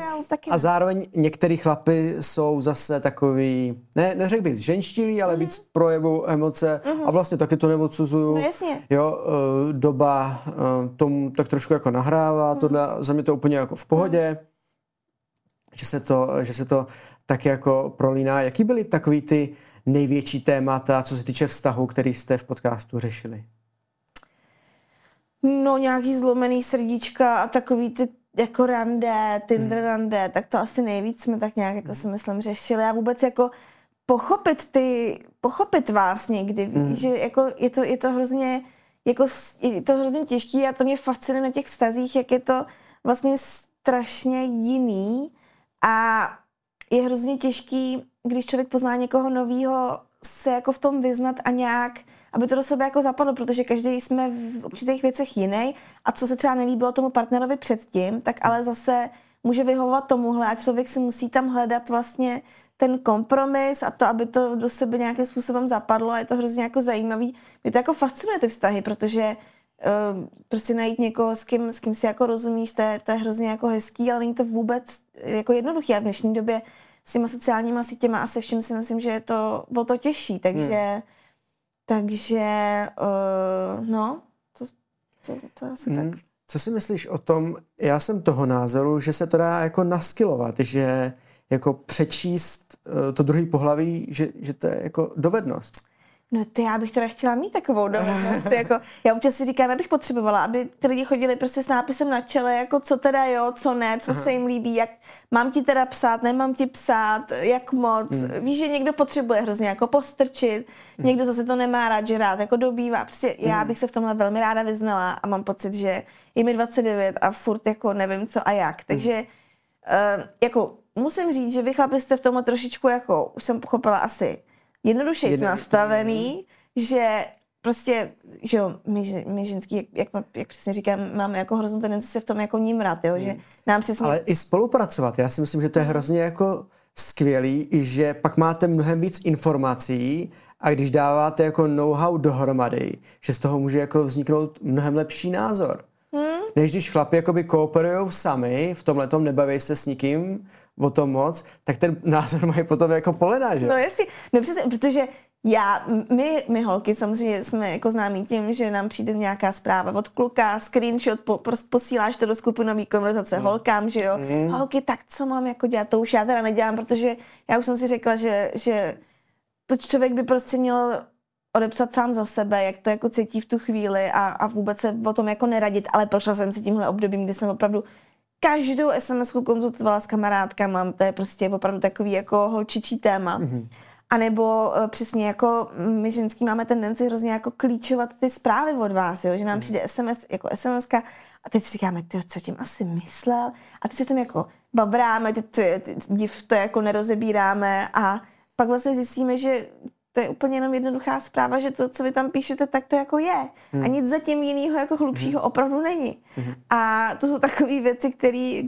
A zároveň některý chlapy jsou zase takový, ne, neřekl bych ženštilí, ale mm. víc projevu emoce mm. a vlastně taky to neodsuzuju. No jasně. Jo, uh, doba tomu tak trošku jako nahrává, mm. tohle za mě to úplně jako v pohodě. Mm. Že se, to, že se to tak jako prolíná. Jaký byly takový ty největší témata, co se týče vztahu, který jste v podcastu řešili? No nějaký zlomený srdíčka a takový ty jako rande, Tinder hmm. rande, tak to asi nejvíc jsme tak nějak jako si myslím řešili a vůbec jako pochopit ty, pochopit vás někdy, hmm. že jako je to, je to hrozně jako je to hrozně těžký a to mě fascinuje na těch vztazích, jak je to vlastně strašně jiný a je hrozně těžký, když člověk pozná někoho nového, se jako v tom vyznat a nějak aby to do sebe jako zapadlo, protože každý jsme v určitých věcech jiný a co se třeba nelíbilo tomu partnerovi předtím, tak ale zase může vyhovovat tomuhle a člověk si musí tam hledat vlastně ten kompromis a to, aby to do sebe nějakým způsobem zapadlo a je to hrozně jako zajímavý. Mě to jako fascinuje ty vztahy, protože prostě najít někoho, s kým, s kým si jako rozumíš, to je, to je hrozně jako hezký, ale není to vůbec jako jednoduché a v dnešní době s těma sociálníma sítěma a se vším si myslím, že je to o to těžší, takže hmm takže, uh, no, to, to, to asi hmm. tak. Co si myslíš o tom, já jsem toho názoru, že se to dá jako naskilovat, že jako přečíst uh, to druhý pohlaví, že, že to je jako dovednost. No ty já bych teda chtěla mít takovou dovednost. jako, já občas si říkám, abych potřebovala, aby ty lidi chodili prostě s nápisem na čele, jako co teda jo, co ne, co Aha. se jim líbí, jak mám ti teda psát, nemám ti psát, jak moc. Hmm. Víš, že někdo potřebuje hrozně jako postrčit, hmm. někdo zase to nemá rád, že rád jako dobývá. Prostě hmm. já bych se v tomhle velmi ráda vyznala a mám pocit, že je mi 29 a furt jako nevím co a jak. Takže hmm. uh, jako musím říct, že vy chlapi jste v tomhle trošičku jako, už jsem pochopila asi jednoduše Jedno... nastavený, že prostě, že jo, my, my ženský, jak, jak, jak přesně říkám, máme jako hroznou tendenci se v tom jako nímrat, jo, že hmm. nám přesně... Ale i spolupracovat, já si myslím, že to je hrozně jako skvělý, že pak máte mnohem víc informací a když dáváte jako know-how dohromady, že z toho může jako vzniknout mnohem lepší názor. Hmm. Než když chlapi jakoby kooperují sami, v tomhle tom nebaví se s nikým o tom moc, tak ten názor mají potom jako polena, že? No jasně, no přesně, protože já, my, my holky samozřejmě jsme jako známí tím, že nám přijde nějaká zpráva od kluka, screenshot, po, posíláš to do skupinové konverzace mm. holkám, že jo. Mm. Holky, tak co mám jako dělat? To už já teda nedělám, protože já už jsem si řekla, že, že to člověk by prostě měl odepsat sám za sebe, jak to jako cítí v tu chvíli a, a vůbec se o tom jako neradit, ale prošla jsem si tímhle obdobím, kdy jsem opravdu každou sms konzultovala s kamarádkama, to je prostě opravdu takový jako holčičí téma. Mm-hmm. A nebo uh, přesně jako my ženský máme tendenci hrozně jako klíčovat ty zprávy od vás, jo? že nám mm. přijde SMS jako SMS a teď si říkáme, ty, co tím asi myslel? A teď se tím jako babráme, ty, ty, ty, div to jako nerozebíráme a pak vlastně zjistíme, že to je úplně jenom jednoduchá zpráva, že to, co vy tam píšete, tak to jako je. Hmm. A nic zatím jiného jako hlubšího hmm. opravdu není. Hmm. A to jsou takové věci,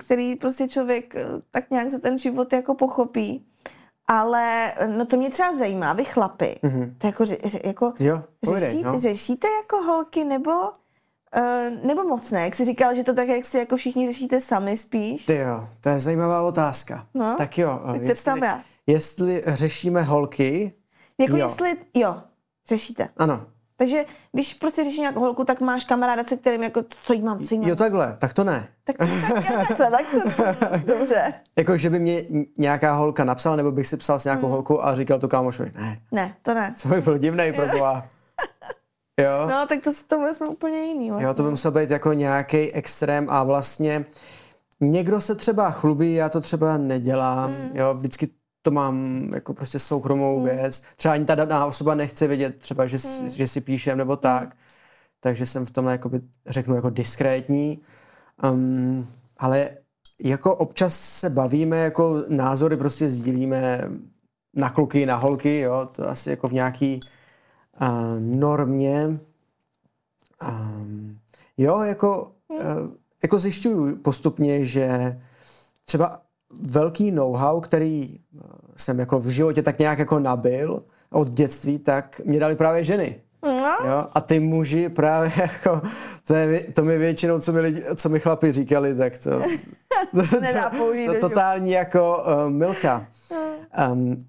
které prostě člověk eh, tak nějak za ten život jako pochopí. Ale no to mě třeba zajímá, vy chlapy, mm-hmm. to jako, jako jo, povědej, řešíte, no. řešíte jako holky nebo Uh, nebo moc ne, jak jsi říkal, že to tak, jak si jako všichni řešíte sami spíš? Ty jo, to je zajímavá otázka. No, tak jo, tak jestli, já. jestli řešíme holky, jako jo. jestli, jo, řešíte. Ano. Takže když prostě řešíš nějakou holku, tak máš kamaráda, se kterým jako, co jí mám, co jí mám. Jo, takhle, tak to ne. Tak, tak, tak, takhle, tak to dobře. Jako, že by mě nějaká holka napsala, nebo bych si psal s nějakou hmm. holkou a říkal to kámošovi. Ne. Ne, to ne. Co by byl divnej, pro Jo. No, tak to, to jsme úplně jiný. Vlastně. Jo, to by musel být jako nějaký extrém a vlastně někdo se třeba chlubí, já to třeba nedělám, hmm. jo, vždycky to mám jako prostě soukromou hmm. věc. Třeba ani ta daná osoba nechce vědět třeba, že, hmm. že si píšem nebo tak. Hmm. Takže jsem v tomhle jakoby, řeknu jako diskrétní. Um, ale jako občas se bavíme, jako názory prostě sdílíme na kluky, na holky, jo, to asi jako v nějaký uh, normě. Um, jo, jako, uh, jako zjišťuju postupně, že třeba velký know-how, který jsem jako v životě tak nějak jako nabil od dětství, tak mě dali právě ženy. Jo? A ty muži právě jako, to, je, to mi většinou, co mi, lidi, co mi chlapi říkali, tak to, to, to, to totální jako uh, milka. Um,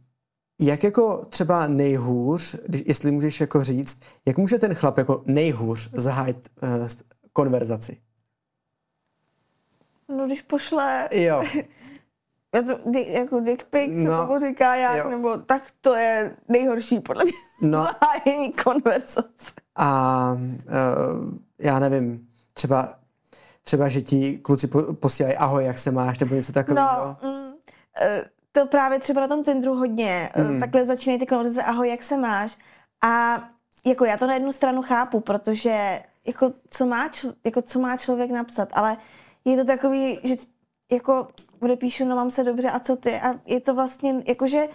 jak jako třeba nejhůř, jestli můžeš jako říct, jak může ten chlap jako nejhůř zahájit uh, konverzaci? No když pošle jo. To, jako dick pic, no, se tomu říká jak, jo. nebo tak to je nejhorší podle mě no. zahájení konverzace. A uh, já nevím, třeba, třeba, že ti kluci posílají ahoj, jak se máš, nebo něco takového. No, mm, uh, to právě třeba na tom Tinderu hodně. Mm. Takhle začínají ty konverzace, ahoj, jak se máš. A jako já to na jednu stranu chápu, protože jako co má, čl, jako co má člověk napsat, ale je to takový, že jako odepíšu, no mám se dobře a co ty? A je to vlastně, jakože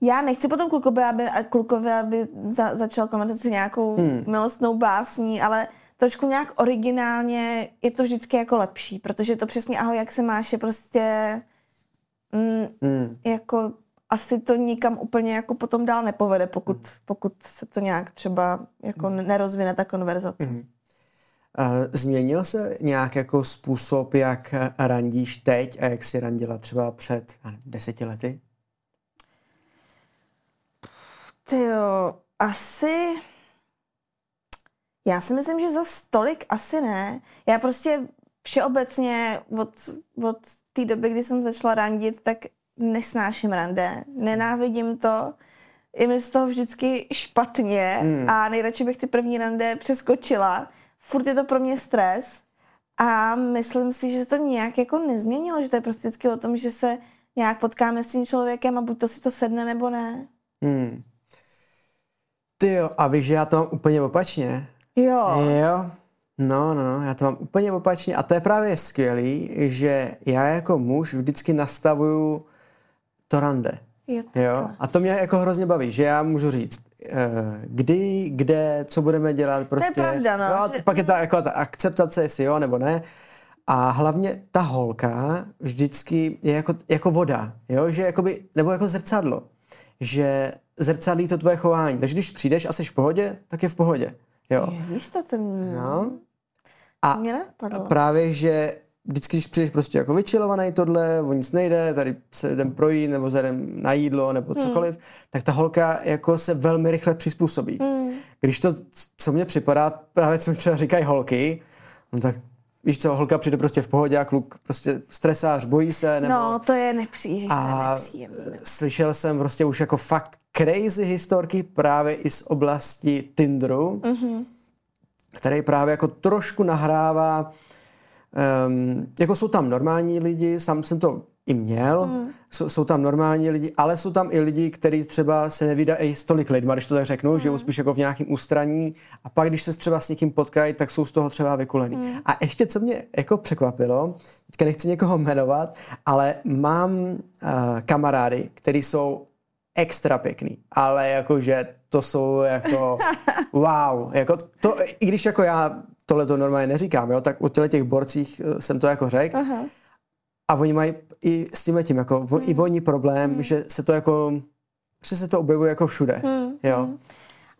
já nechci potom klukovi, aby, klukovi, aby za, začal konverzaci nějakou hmm. milostnou básní, ale trošku nějak originálně je to vždycky jako lepší, protože to přesně ahoj, jak se máš, je prostě mm, hmm. jako asi to nikam úplně jako potom dál nepovede, pokud, hmm. pokud se to nějak třeba jako hmm. nerozvine ta konverzace. Hmm. Změnil se nějak jako způsob, jak randíš teď a jak jsi randila třeba před deseti lety? Ty jo, asi... Já si myslím, že za stolik asi ne. Já prostě všeobecně od, od té doby, kdy jsem začala randit, tak nesnáším rande. Nenávidím to. Je mi z toho vždycky špatně mm. a nejradši bych ty první rande přeskočila furt je to pro mě stres a myslím si, že to nějak jako nezměnilo, že to je prostě vždycky o tom, že se nějak potkáme s tím člověkem a buď to si to sedne, nebo ne. Hmm. Ty jo, a víš, že já to mám úplně opačně. Jo. Jo. No, no, no, já to mám úplně opačně a to je právě skvělý, že já jako muž vždycky nastavuju to rande. Jo, jo. A to mě jako hrozně baví, že já můžu říct, kdy, kde, co budeme dělat. Prostě. To je pravda, no. no že... Pak je ta, jako, ta akceptace, jestli jo nebo ne. A hlavně ta holka vždycky je jako, jako voda, jo? Že jakoby, nebo jako zrcadlo, že zrcadlí to tvoje chování. Takže když přijdeš a jsi v pohodě, tak je v pohodě. Jo. Víš to ten... No. A právě, že vždycky, když přijdeš prostě jako vyčilovaný tohle, o nic nejde, tady se jdem projít, nebo se jdem na jídlo, nebo hmm. cokoliv, hmm. tak ta holka jako se velmi rychle přizpůsobí. Hmm. Když to, co mně připadá, právě co mi třeba říkají holky, no tak víš co, holka přijde prostě v pohodě a kluk prostě stresář, bojí se. Nebo... No, to je nepříjemné. A slyšel jsem prostě už jako fakt crazy historky právě i z oblasti Tinderu, mm-hmm. který právě jako trošku nahrává Um, jako jsou tam normální lidi, sám jsem to i měl, mm. jsou, jsou tam normální lidi, ale jsou tam i lidi, kteří třeba se nevydají s tolik lidma, když to tak řeknu, mm. že spíš jako v nějakém ústraní a pak, když se třeba s někým potkají, tak jsou z toho třeba vykulený. Mm. A ještě, co mě jako překvapilo, teďka nechci někoho jmenovat, ale mám uh, kamarády, kteří jsou extra pěkný, ale jakože to jsou jako wow, jako to, i když jako já tohle to normálně neříkám, jo, tak u těch borcích eh, jsem to jako řekl. A oni mají i s tím tím, jako hmm. i oni problém, hmm. že se to jako, že se to objevuje jako všude, hmm. jo. Hmm.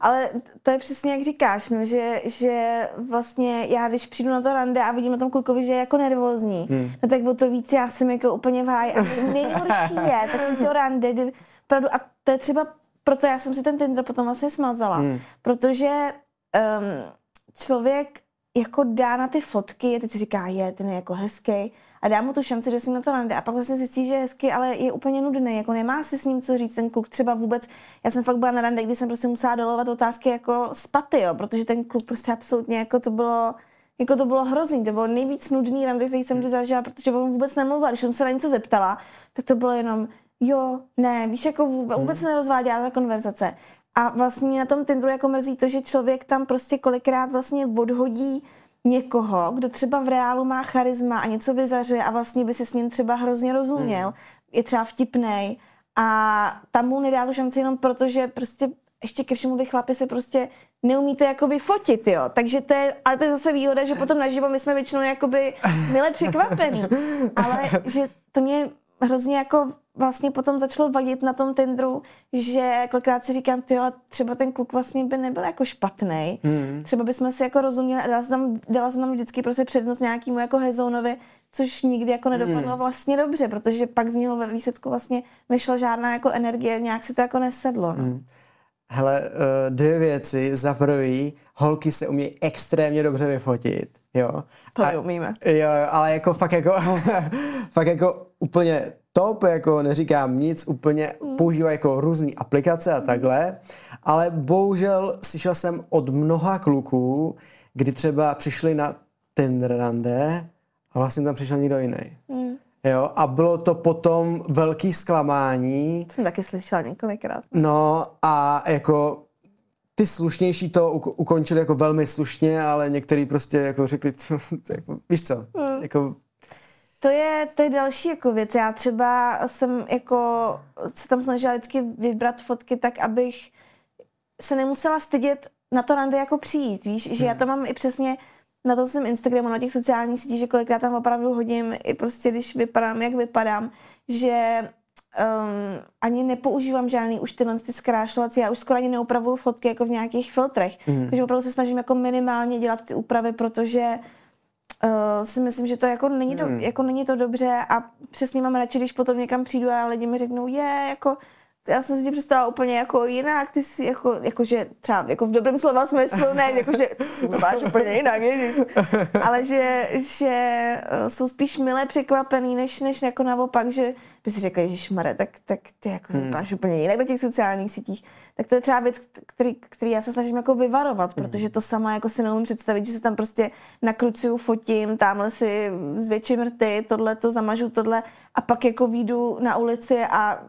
Ale to je přesně jak říkáš, no, že, že vlastně já, když přijdu na to rande a vidím na tom klukovi, že je jako nervózní, hmm. no tak o to víc já jsem jako úplně váj. A nejhorší je takový to rande, kdy, pravdu, a to je třeba, proto já jsem si ten Tinder potom vlastně smazala, hmm. protože um, člověk jako dá na ty fotky, teď si říká, je, ten je jako hezký, a dá mu tu šanci, že si na to najde. A pak vlastně zjistí, že je hezký, ale je úplně nudný, jako nemá si s ním co říct. Ten kluk třeba vůbec, já jsem fakt byla na rande, kdy jsem prostě musela dolovat otázky jako z paty, jo, protože ten kluk prostě absolutně jako to bylo, jako to bylo hrozný, to bylo nejvíc nudný rande, který jsem kdy zažila, protože on vůbec nemluvil. Když jsem se na něco zeptala, tak to bylo jenom, jo, ne, víš, jako vůbec, vůbec se nerozváděla ta konverzace. A vlastně na tom Tinderu jako mrzí to, že člověk tam prostě kolikrát vlastně odhodí někoho, kdo třeba v reálu má charisma a něco vyzařuje a vlastně by si s ním třeba hrozně rozuměl, mm. je třeba vtipnej a tam mu nedá tu šanci jenom proto, že prostě ještě ke všemu vy chlapi se prostě neumíte jakoby fotit, jo. Takže to je, ale to je zase výhoda, že potom naživo my jsme většinou jakoby mile překvapený. Ale že to mě hrozně jako vlastně potom začalo vadit na tom tendru, že kolikrát si říkám, ty třeba ten kluk vlastně by nebyl jako špatný. Hmm. Třeba bychom si jako rozuměli a dala se tam, dala se tam vždycky prostě přednost nějakému jako Hezounovi, což nikdy jako nedopadlo hmm. vlastně dobře, protože pak z něho ve výsledku vlastně nešla žádná jako energie, nějak si to jako nesedlo. No. Hmm. Hele, eh, dvě věci. Za prvý, holky se umějí extrémně dobře vyfotit, jo. To a, umíme. Jo, ale jako fakt jako, fakt jako úplně top, jako neříkám nic, úplně používají jako různé aplikace a takhle, ale bohužel slyšel jsem od mnoha kluků, kdy třeba přišli na ten rande a vlastně tam přišel někdo jiný. Mm. Jo, a bylo to potom velký zklamání. Jsem taky slyšela několikrát. No a jako ty slušnější to ukončili jako velmi slušně, ale některý prostě jako řekli, co, jako, víš co, mm. jako to je, to je další jako věc. Já třeba jsem jako se tam snažila vždycky vybrat fotky tak, abych se nemusela stydět na to rande jako přijít, víš, že já hmm. to mám i přesně na tom svém Instagramu, na těch sociálních sítích, že kolikrát tam opravdu hodím, i prostě když vypadám, jak vypadám, že um, ani nepoužívám žádný už tyhle ty zkrášlovací, já už skoro ani neopravuju fotky jako v nějakých filtrech, mm. takže opravdu se snažím jako minimálně dělat ty úpravy, protože uh, si myslím, že to jako není, to, hmm. jako není to dobře a přesně mám radši, když potom někam přijdu a lidi mi řeknou, je, jako já jsem si tě představila úplně jako jinak, ty jsi jako, jakože třeba jako v dobrém slova smyslu, ne, jakože ty máš úplně jinak, ježiš. ale že, že eh, jsou spíš milé překvapený, než, než jako naopak, že by si řekli, že Mare, tak, tak ty jako hmm. máš úplně jinak na těch sociálních sítích. Tak to je třeba věc, který, který já se snažím jako vyvarovat, hmm. protože to sama jako si neumím představit, že se tam prostě nakrucuju, fotím, tamhle si zvětším rty, tohle to zamažu, tohle a pak jako výjdu na ulici a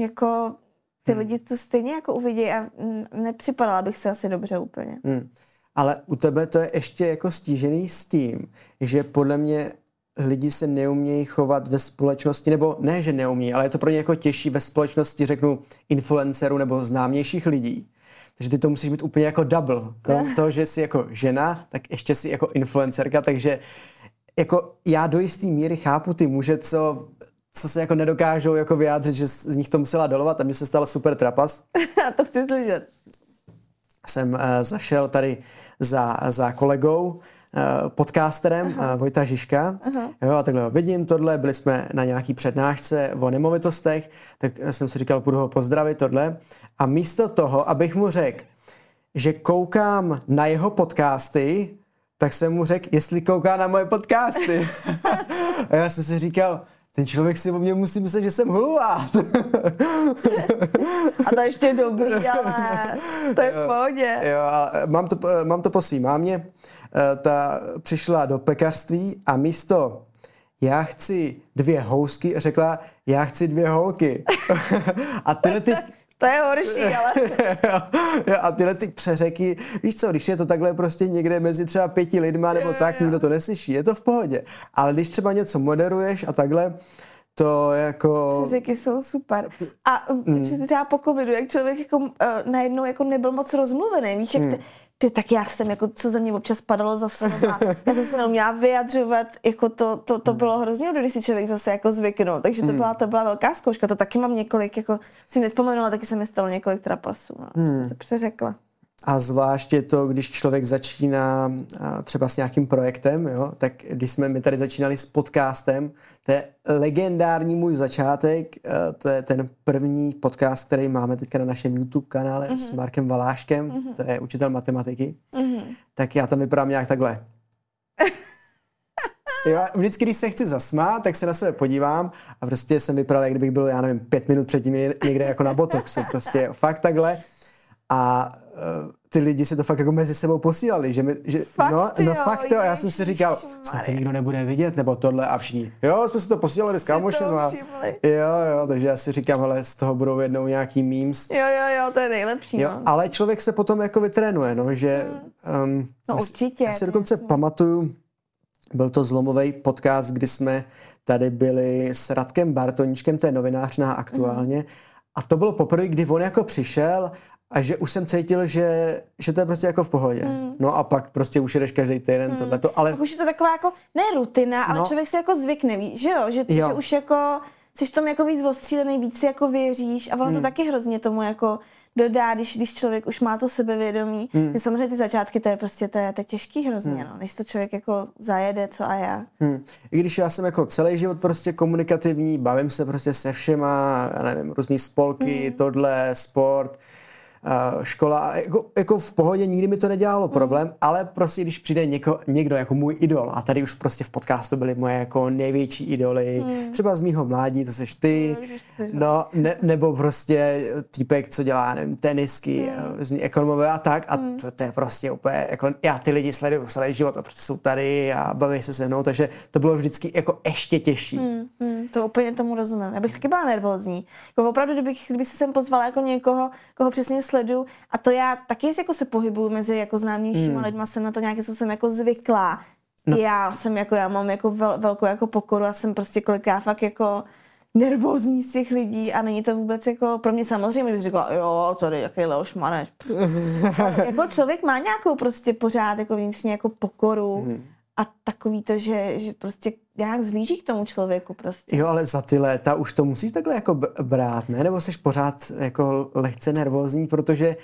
jako ty hmm. lidi to stejně jako uvidí a nepřipadala bych se asi dobře úplně. Hmm. Ale u tebe to je ještě jako stížený s tím, že podle mě lidi se neumějí chovat ve společnosti, nebo ne, že neumějí, ale je to pro ně jako těžší ve společnosti, řeknu, influencerů nebo známějších lidí. Takže ty to musíš být úplně jako double. Krom toho, že jsi jako žena, tak ještě jsi jako influencerka, takže jako já do jisté míry chápu ty muže, co co se jako nedokážou jako vyjádřit, že z nich to musela dolovat a mně se stal super trapas. a to chci slyšet. Jsem uh, zašel tady za, za kolegou, uh, podcasterem uh, Vojta Žižka. Aha. Jo, a takhle ho vidím tohle, byli jsme na nějaký přednášce o nemovitostech, tak jsem si říkal, půjdu ho pozdravit tohle. A místo toho, abych mu řekl, že koukám na jeho podcasty, tak jsem mu řekl, jestli kouká na moje podcasty. a já jsem si říkal, ten člověk si o mě musí myslet, že jsem hulvát. A to ještě dobrý, ale to je v pohodě. Jo, mám to, mám to po svým mámě. Eh, ta přišla do pekařství a místo já chci dvě housky, řekla, já chci dvě holky. a tyhle ty, to je horší, ale... a tyhle ty přeřeky, víš co, když je to takhle prostě někde mezi třeba pěti lidma nebo jo, tak, jo. nikdo to neslyší, je to v pohodě. Ale když třeba něco moderuješ a takhle, to jako... Přeřeky jsou super. A mm. třeba po covidu, jak člověk jako, uh, najednou jako nebyl moc rozmluvený, víš, jak mm. Ty, tak já jsem, jako, co ze mě občas padalo za slova, já jsem se neuměla vyjadřovat, jako to, to, to bylo hrozně když si člověk zase jako zvyknul, takže to, hmm. byla, to byla velká zkouška, to taky mám několik, jako si nevzpomenula, taky se mi stalo několik trapasů, no, hmm. se přeřekla. A zvláště to, když člověk začíná třeba s nějakým projektem, jo, tak když jsme my tady začínali s podcastem, to je legendární můj začátek, to je ten první podcast, který máme teďka na našem YouTube kanále mm-hmm. s Markem Valáškem, mm-hmm. to je učitel matematiky, mm-hmm. tak já tam vypadám nějak takhle. Jo, vždycky, když se chci zasmát, tak se na sebe podívám a prostě jsem vypadal, jak kdybych byl, já nevím, pět minut předtím někde jako na botoxu. Prostě fakt takhle. A ty lidi si to fakt jako mezi sebou posílali, že, mi, že fakt no, no fakt jo, já jsem si říkal, snad to nikdo nebude vidět, nebo tohle a všichni. Jo, jsme si to posílali s kámošem a jo, jo, takže já si říkám, ale z toho budou jednou nějaký memes. Jo, jo, jo, to je nejlepší. Jo, no. ale člověk se potom jako vytrénuje, no, že um, no, určitě. Já si dokonce jasný. pamatuju, byl to zlomový podcast, kdy jsme tady byli s Radkem Bartoničkem, to je novinář na aktuálně, mm. A to bylo poprvé, kdy on jako přišel a že už jsem cítil, že, že to je prostě jako v pohodě. Hmm. No a pak prostě už jedeš každý týden hmm. tohleto, ale... Tak už je to taková jako, ne rutina, ale no. člověk se jako zvykne, ví, že jo? Že, jo. že už jako jsi v tom jako víc ostřílený, víc si jako věříš a ono hmm. to taky hrozně tomu jako dodá, když, když člověk už má to sebevědomí. Hmm. Že samozřejmě ty začátky, to je prostě to je, to je těžký hrozně, hmm. no, než to člověk jako zajede, co a já. Hmm. I když já jsem jako celý život prostě komunikativní, bavím se prostě se všema, já nevím, různý spolky, hmm. tohle, sport, škola, jako, jako v pohodě nikdy mi to nedělalo problém, mm. ale prostě když přijde něko, někdo jako můj idol a tady už prostě v podcastu byly moje jako největší idoly, mm. třeba z mýho mládí, to seš ty, no, ne, nebo prostě týpek, co dělá, nevím, tenisky, mm. ekonomové a tak a mm. to, to, je prostě úplně, jako já ty lidi sleduju celý život a prostě jsou tady a baví se se mnou, takže to bylo vždycky jako ještě těžší. Mm. Mm. To úplně tomu rozumím. Já bych taky byla nervózní. Jako opravdu, kdybych, kdybych se sem pozvala jako někoho, koho přesně sleduju. A to já taky jako se pohybuju mezi jako známějšíma hmm. lidma, jsem na to nějakým způsobem jako zvyklá. No. Já jsem jako, já mám jako vel, velkou jako pokoru a jsem prostě kolikrát fakt jako nervózní z těch lidí a není to vůbec jako pro mě samozřejmě, když říkala, jo, tady jaký Leoš Maneš. jako člověk má nějakou prostě pořád jako vnitřně jako pokoru. Hmm a takový to, že, že prostě nějak zlíží k tomu člověku prostě. Jo, ale za ty léta už to musíš takhle jako brát, ne? Nebo jsi pořád jako lehce nervózní, protože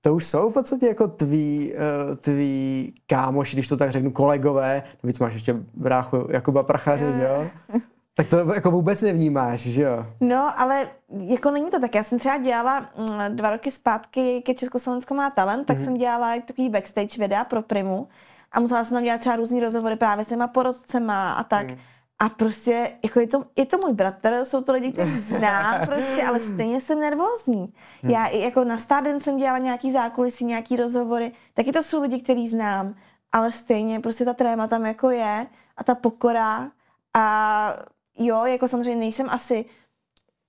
to už jsou v podstatě jako tví, uh, tví kámoši, když to tak řeknu, kolegové, víc máš ještě bráchu Jakuba Prachaře, jo? Tak to jako vůbec nevnímáš, že jo? No, ale jako není to tak. Já jsem třeba dělala mm, dva roky zpátky, ke Československo má talent, tak mm-hmm. jsem dělala takový backstage videa pro Primu a musela jsem tam dělat třeba různý rozhovory právě s těma porodcema a tak. Mm. A prostě, jako je to, je to můj bratr, jsou to lidi, kteří znám prostě, ale stejně jsem nervózní. Hmm. Já jako na Starden jsem dělala nějaký zákulisí, nějaký rozhovory, taky to jsou lidi, který znám, ale stejně prostě ta tréma tam jako je a ta pokora a jo, jako samozřejmě nejsem asi,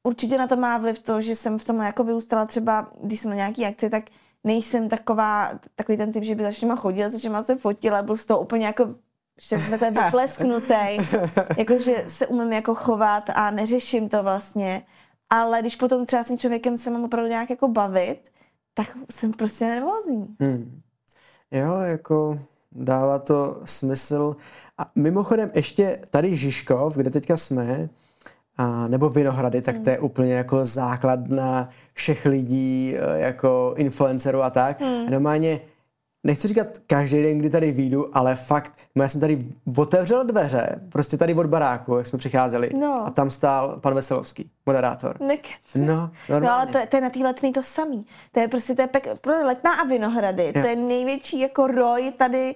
určitě na to má vliv to, že jsem v tom jako vyrůstala třeba, když jsem na nějaký akci, tak nejsem taková, takový ten typ, že by za všema chodila, za všema se fotila, byl z toho úplně jako ten vyplesknutý, jakože se umím jako chovat a neřeším to vlastně, ale když potom třeba s tím člověkem se mám opravdu nějak jako bavit, tak jsem prostě nervózní. Hmm. Jo, jako dává to smysl. A mimochodem ještě tady Žižkov, kde teďka jsme, a, nebo Vinohrady, tak to je úplně jako základna všech lidí, e, jako influencerů a tak. Hmm. A normálně nechci říkat každý den, kdy tady vyjdu, ale fakt, no já jsem tady otevřel dveře, prostě tady od baráku, jak jsme přicházeli, no. a tam stál pan Veselovský, moderátor. Nekeci. No, no, ale to, je, to je na té letní to samý. To je prostě, to je pek, pro letná a Vinohrady, jo. to je největší jako roj tady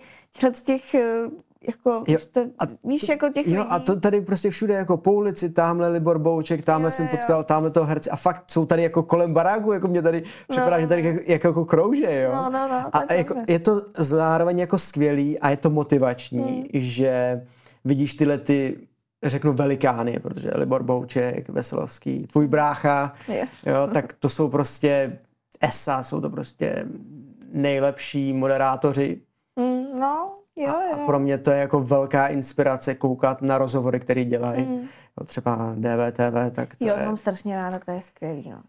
těch e, jako, jo, to, a víš, jako těch Jo, lidí. a to tady prostě všude, jako po ulici, tamhle Libor Bouček, tamhle jo, jsem potkal, jo. tamhle toho herce a fakt jsou tady jako kolem baráku, jako mě tady připadá, no, že tady jako, jako, jako krouže, jo. No, no, no, a jako, je to zároveň jako skvělý a je to motivační, hmm. že vidíš tyhle ty řeknu velikány, protože Libor Bouček, Veselovský, tvůj brácha, je. jo, tak to jsou prostě ESA, jsou to prostě nejlepší moderátoři. Mm, no, Jo, jo. A pro mě to je jako velká inspirace koukat na rozhovory, které dělají. Mm. Třeba DVTV, tak to Jo, je... mám strašně ráda, to je skvělý, no.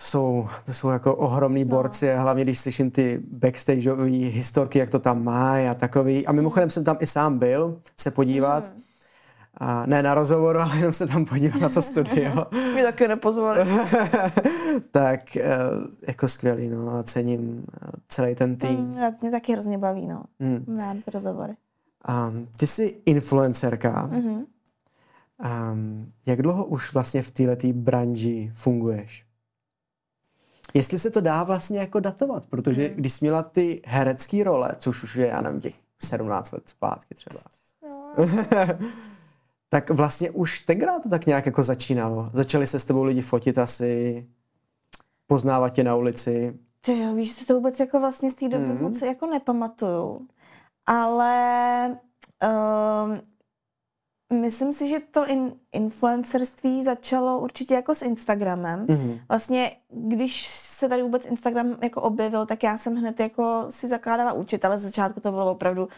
Jsou, to jsou jako ohromní no. borci, hlavně když slyším ty backstageové historky, jak to tam má a takový. A mimochodem jsem tam i sám byl se podívat. Mm. A ne na rozhovor, ale jenom se tam podívat na to studio. Mě taky nepozvali. tak eh, jako skvělý, no a cením eh, celý ten tým. Mm, mě taky hrozně baví, no. Mm. Rád ty rozhovory. Um, ty jsi influencerka. Mm-hmm. Um, jak dlouho už vlastně v této branži funguješ? Jestli se to dá vlastně jako datovat, protože mm. když jsi měla ty herecké role, což už je, já nevím, těch 17 let zpátky třeba. No. tak vlastně už tenkrát to tak nějak jako začínalo. Začali se s tebou lidi fotit asi, poznávat tě na ulici. Ty jo, víš, že to vůbec jako vlastně z té doby mm. moc jako nepamatuju. Ale um, myslím si, že to in, influencerství začalo určitě jako s Instagramem. Mm. Vlastně, když se tady vůbec Instagram jako objevil, tak já jsem hned jako si zakládala účet, ale z začátku to bylo opravdu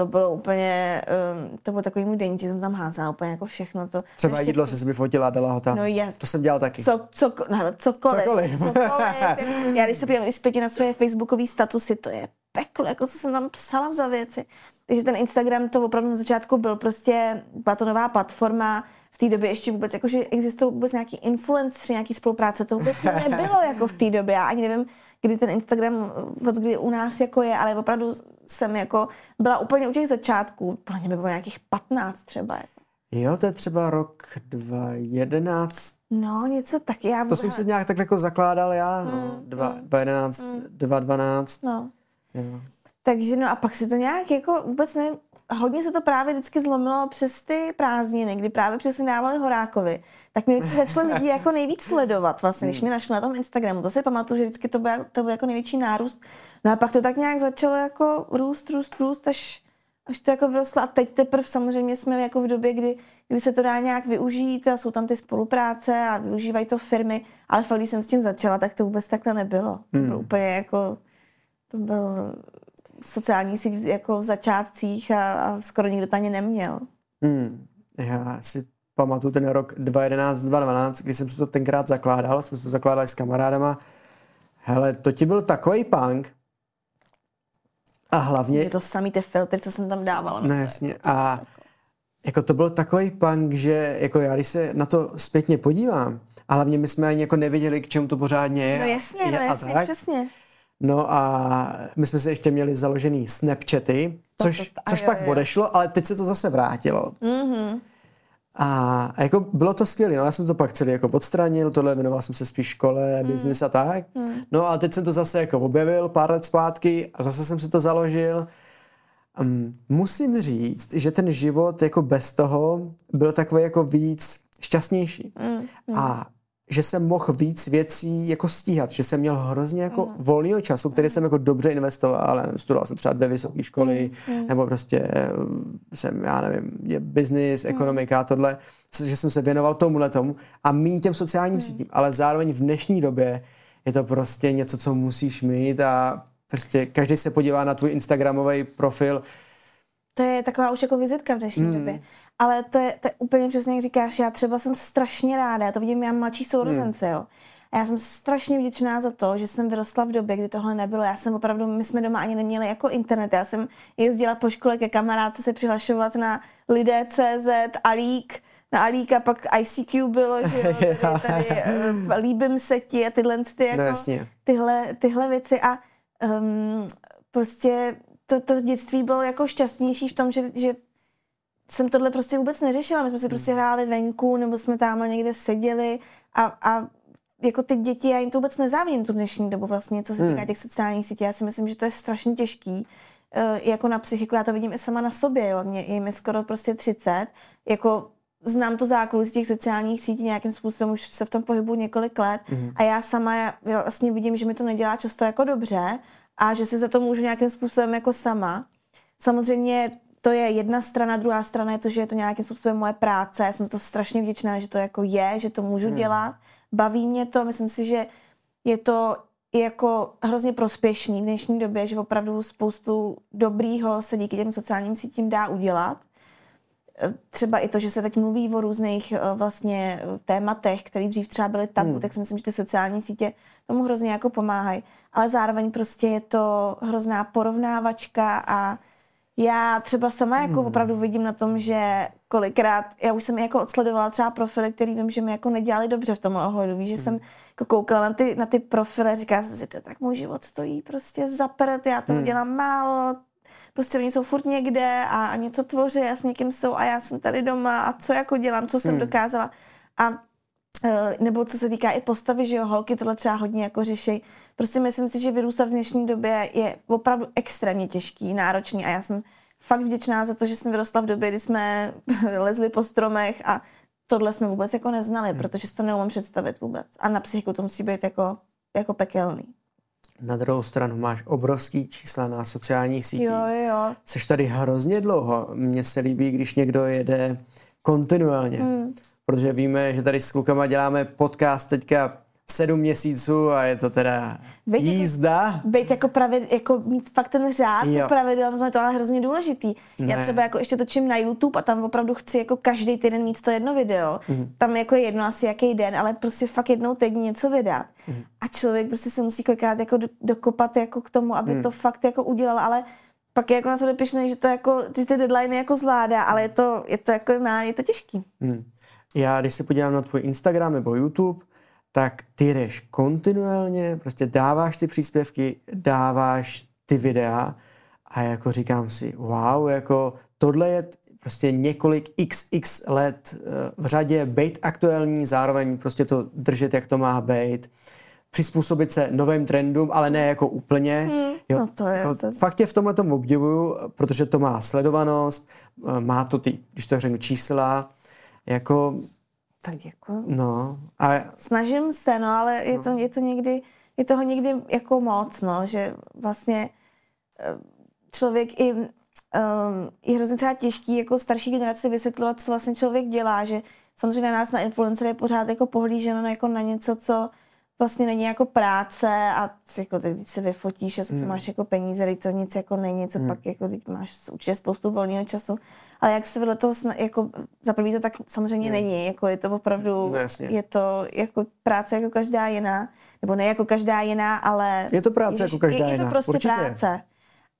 to bylo úplně, um, to byl takový můj den, že jsem tam házela úplně jako všechno. To, Třeba ještě... jídlo si si vyfotila, dala ho tam. No yes. To jsem dělal taky. Co, co, no, cokoliv. Cokoliv. cokoliv. Já když se podívám zpětě na svoje facebookové statusy, to je peklo, jako co jsem tam psala za věci. Takže ten Instagram to opravdu na začátku byl prostě, byla to nová platforma, v té době ještě vůbec, jako že existují vůbec nějaký influenceri, nějaký spolupráce, to vůbec nebylo jako v té době. Já ani nevím, kdy ten Instagram, od kdy u nás jako je, ale opravdu jsem jako byla úplně u těch začátků, podle mě by bylo nějakých 15 třeba. Jo, to je třeba rok 2011. No, něco tak. Já to jsem se nějak tak jako zakládal já, no, mm, 2011, mm, 2012. No. Jo. Takže no a pak si to nějak jako vůbec nevím, hodně se to právě vždycky zlomilo přes ty prázdniny, kdy právě přesně dávali Horákovi. Tak mě vždycky začalo lidi jako nejvíc sledovat vlastně, když mě našli na tom Instagramu. To si pamatuju, že vždycky to byl, to byl jako největší nárůst. No a pak to tak nějak začalo jako růst, růst, růst, až, až to jako vyrostlo. A teď teprve samozřejmě jsme jako v době, kdy, kdy se to dá nějak využít a jsou tam ty spolupráce a využívají to firmy. Ale fakt, když jsem s tím začala, tak to vůbec takhle nebylo. To bylo hmm. úplně jako, to byl sociální síť jako v začátcích a, a skoro nikdo to ani neměl. Hmm. Já si pamatuju ten rok 2011, 2012, kdy jsem si to tenkrát zakládal, jsme to zakládali s kamarádama. Hele, to ti byl takový punk. A hlavně... Je to samý ty filtry, co jsem tam dával. No jasně. A jako to byl takový punk, že jako já, když se na to zpětně podívám, a hlavně my jsme ani jako nevěděli, k čemu to pořádně je. No jasně, je no jasně, tak, přesně. No a my jsme se ještě měli založený Snapchaty, což, to, to, to, což jo, pak jo. odešlo, ale teď se to zase vrátilo. Mm-hmm. A, a jako bylo to skvělé, no já jsem to pak celý jako odstranil, tohle věnoval jsem se spíš škole, mm. biznis a tak. Mm. No a teď jsem to zase jako objevil pár let zpátky a zase jsem si to založil. Um, musím říct, že ten život jako bez toho byl takový jako víc šťastnější. Mm. Mm. A že jsem mohl víc věcí jako stíhat, že jsem měl hrozně jako mm. volného času, který jsem jako dobře investoval, ale studoval jsem třeba dvě vysoké školy, mm. nebo prostě eh, jsem, já nevím, je business, ekonomika a tohle, že jsem se věnoval tomuhle tomu a míň těm sociálním mm. sítím, ale zároveň v dnešní době je to prostě něco, co musíš mít a prostě každý se podívá na tvůj Instagramový profil. To je taková už jako vizitka v dnešní mm. době. Ale to je, to je úplně přesně, jak říkáš, já třeba jsem strašně ráda, já to vidím, já mladší sourozence, hmm. jo. A já jsem strašně vděčná za to, že jsem vyrostla v době, kdy tohle nebylo. Já jsem opravdu, my jsme doma ani neměli jako internet. Já jsem jezdila po škole ke kamarádce se přihlašovat na lidé.cz, Alík, na Alík a pak ICQ bylo, že jo, tady, tady uh, líbím se ti a tyhle, ty, jako, no, tyhle, tyhle věci a um, prostě to, to dětství bylo jako šťastnější v tom, že, že jsem tohle prostě vůbec neřešila. My jsme si hmm. prostě hráli venku, nebo jsme tam někde seděli a, a jako ty děti, já jim to vůbec nezávidím tu dnešní dobu vlastně, co se týká hmm. těch sociálních sítí. Já si myslím, že to je strašně těžký. Uh, jako na psychiku, já to vidím i sama na sobě, jo. Mě, je mi skoro prostě 30. Jako znám tu zákulisí těch sociálních sítí nějakým způsobem, už se v tom pohybu několik let mm. a já sama já vlastně vidím, že mi to nedělá často jako dobře a že si za to můžu nějakým způsobem jako sama. Samozřejmě to je jedna strana, druhá strana je to, že je to nějakým způsobem moje práce. Já jsem to strašně vděčná, že to jako je, že to můžu hmm. dělat. Baví mě to, myslím si, že je to jako hrozně prospěšný v dnešní době, že opravdu spoustu dobrýho se díky těm sociálním sítím dá udělat. Třeba i to, že se teď mluví o různých eh, vlastně eh, tématech, které dřív třeba byly tabu, hmm. tak si myslím, že ty sociální sítě tomu hrozně jako pomáhají. Ale zároveň prostě je to hrozná porovnávačka a já třeba sama jako hmm. opravdu vidím na tom, že kolikrát, já už jsem jako odsledovala třeba profily, který vím, že mi jako nedělali dobře v tom ohledu. Víš, že hmm. jsem jako koukala na ty, na ty profily, říká jsem si, to tak můj život stojí prostě za prd, já to hmm. dělám málo, prostě oni jsou furt někde a něco tvoří a s někým jsou a já jsem tady doma a co jako dělám, co jsem hmm. dokázala. A nebo co se týká i postavy, že jo, holky tohle třeba hodně jako řeší. Prostě myslím si, že vyrůstat v dnešní době je opravdu extrémně těžký, náročný a já jsem fakt vděčná za to, že jsem vyrostla v době, kdy jsme lezli po stromech a tohle jsme vůbec jako neznali, hmm. protože si to neumím představit vůbec. A na psychiku to musí být jako, jako pekelný. Na druhou stranu máš obrovský čísla na sociálních sítích. Jo, jo. Jsi tady hrozně dlouho. Mně se líbí, když někdo jede kontinuálně. Hmm. Protože víme, že tady s klukama děláme podcast teďka sedm měsíců a je to teda být jako- jízda. Jako, být jako, pravid, jako mít fakt ten řád, jo. pravidel, je to ale hrozně důležitý. Ne. Já třeba jako ještě točím na YouTube a tam opravdu chci jako každý týden mít to jedno video. Mm. Tam jako je jedno asi jaký den, ale prostě fakt jednou týdně něco vydat. Mm. A člověk prostě se musí kolikrát jako dokopat jako k tomu, aby mm. to fakt jako udělal, ale pak je jako na to depišnej, že to jako, že ty deadline jako zvládá, ale je to, je to jako, je to těžký. Mm. Já když se podívám na tvůj Instagram nebo YouTube, tak ty jdeš kontinuálně, prostě dáváš ty příspěvky, dáváš ty videa a jako říkám si, wow, jako tohle je prostě několik xx let eh, v řadě, být aktuální, zároveň prostě to držet, jak to má být, přizpůsobit se novým trendům, ale ne jako úplně. Hmm, jo, no to je, jako, to... Fakt tě v tomhle tom obdivuju, protože to má sledovanost, eh, má to ty, když to řeknu, čísla, jako... Tak jako... No. A... Snažím se, no, ale je, no. To, je to někdy, je toho někdy jako moc, no, že vlastně eh, člověk i um, je hrozně třeba těžký jako starší generaci vysvětlovat, co vlastně člověk dělá, že samozřejmě na nás, na influencer je pořád jako pohlíženo jako na něco, co vlastně není jako práce a jako teď se vyfotíš a co hmm. máš jako peníze, teď to nic jako není, co hmm. pak jako teď máš určitě spoustu volného času. Ale jak se vedle toho, jako za prvý to tak samozřejmě hmm. není, jako je to opravdu, no, je to jako práce jako každá jiná, nebo ne jako každá jiná, ale... Je to práce ježiš, jako každá jiná, Je to prostě Určitě. práce.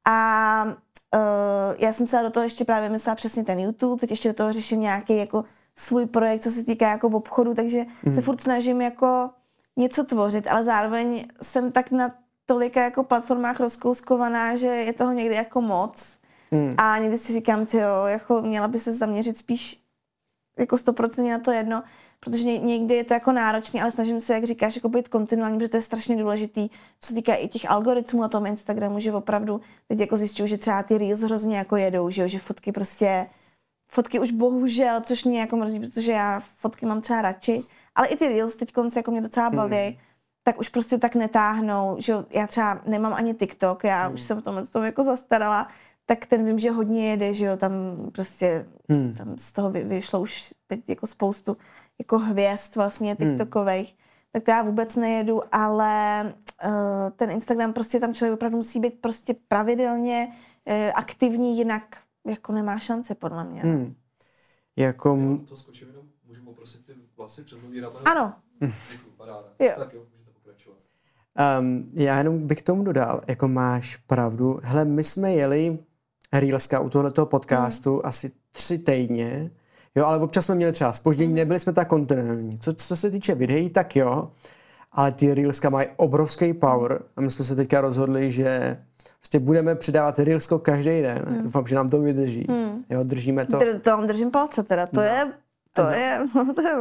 A uh, já jsem se do toho ještě právě myslela přesně ten YouTube, teď ještě do toho řeším nějaký jako svůj projekt, co se týká jako v obchodu, takže hmm. se furt snažím jako něco tvořit, ale zároveň jsem tak na tolika jako platformách rozkouskovaná, že je toho někdy jako moc. Hmm. A někdy si říkám, ty jo, jako měla by se zaměřit spíš jako 100% na to jedno, protože někdy je to jako náročné, ale snažím se, jak říkáš, jako být kontinuální, protože to je strašně důležitý, co se týká i těch algoritmů na tom Instagramu, že opravdu teď jako zjišťuju, že třeba ty reels hrozně jako jedou, že, jo, že fotky prostě, fotky už bohužel, což mě jako mrzí, protože já fotky mám třeba radši, ale i ty reels teď konce jako mě docela baví, hmm. tak už prostě tak netáhnou, že já třeba nemám ani TikTok, já hmm. už jsem v tom, tom jako zastarala, tak ten vím, že hodně jede, že jo, tam prostě, hmm. tam z toho vyšlo už teď jako spoustu jako hvězd vlastně hmm. TikTokových, hmm. tak to já vůbec nejedu, ale uh, ten Instagram prostě tam člověk opravdu musí být prostě pravidelně uh, aktivní, jinak jako nemá šance podle mě. Hmm. Jako... to skočím jenom, vlasy přes nový? Ano. Děkuji, paráda. Jo. Tak jo, můžete pokračovat. Um, já jenom bych tomu dodal, jako máš pravdu. Hele, my jsme jeli Reelska u tohoto podcastu mm. asi tři týdně Jo, ale občas jsme měli třeba spoždění, nebyli jsme tak kontinuální. Co, co se týče videí, tak jo, ale ty Reelska mají obrovský power a my jsme se teďka rozhodli, že prostě budeme přidávat Reelsko každý den. Hmm. Doufám, že nám to vydrží. Hmm. Jo, držíme to. Dr- to vám držím palce teda, to no. je to, no. je, to je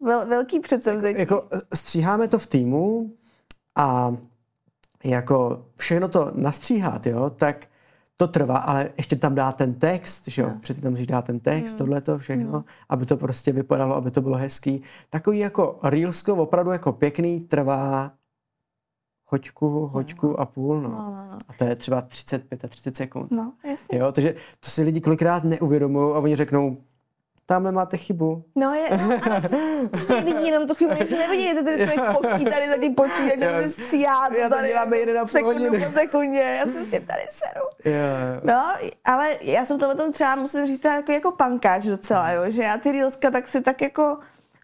vel, velký předsevzetí. Jako, jako stříháme to v týmu a jako všechno to nastříhat, jo, tak to trvá, ale ještě tam dá ten text, že jo, no. předtím tam musíš dát ten text, mm. tohle to všechno, mm. aby to prostě vypadalo, aby to bylo hezký. Takový jako Reelsko opravdu jako pěkný trvá hoďku, hoďku no. a půl, no. No, no, no. A to je třeba 35 a 30 sekund. No, jasně. Jo, takže to si lidi kolikrát neuvědomují a oni řeknou, tamhle máte chybu. No, je, no ano, vidí jenom tu chybu, že nevidí, že ten člověk potí tady za tím počítačem, že se sját. Já to děláme jeden a půl hodiny. po sekundě, já jsem s tím tady seru. Yeah. No, ale já jsem to tom třeba, musím říct, jako, jako pankáč docela, jo, že já ty reelska tak si tak jako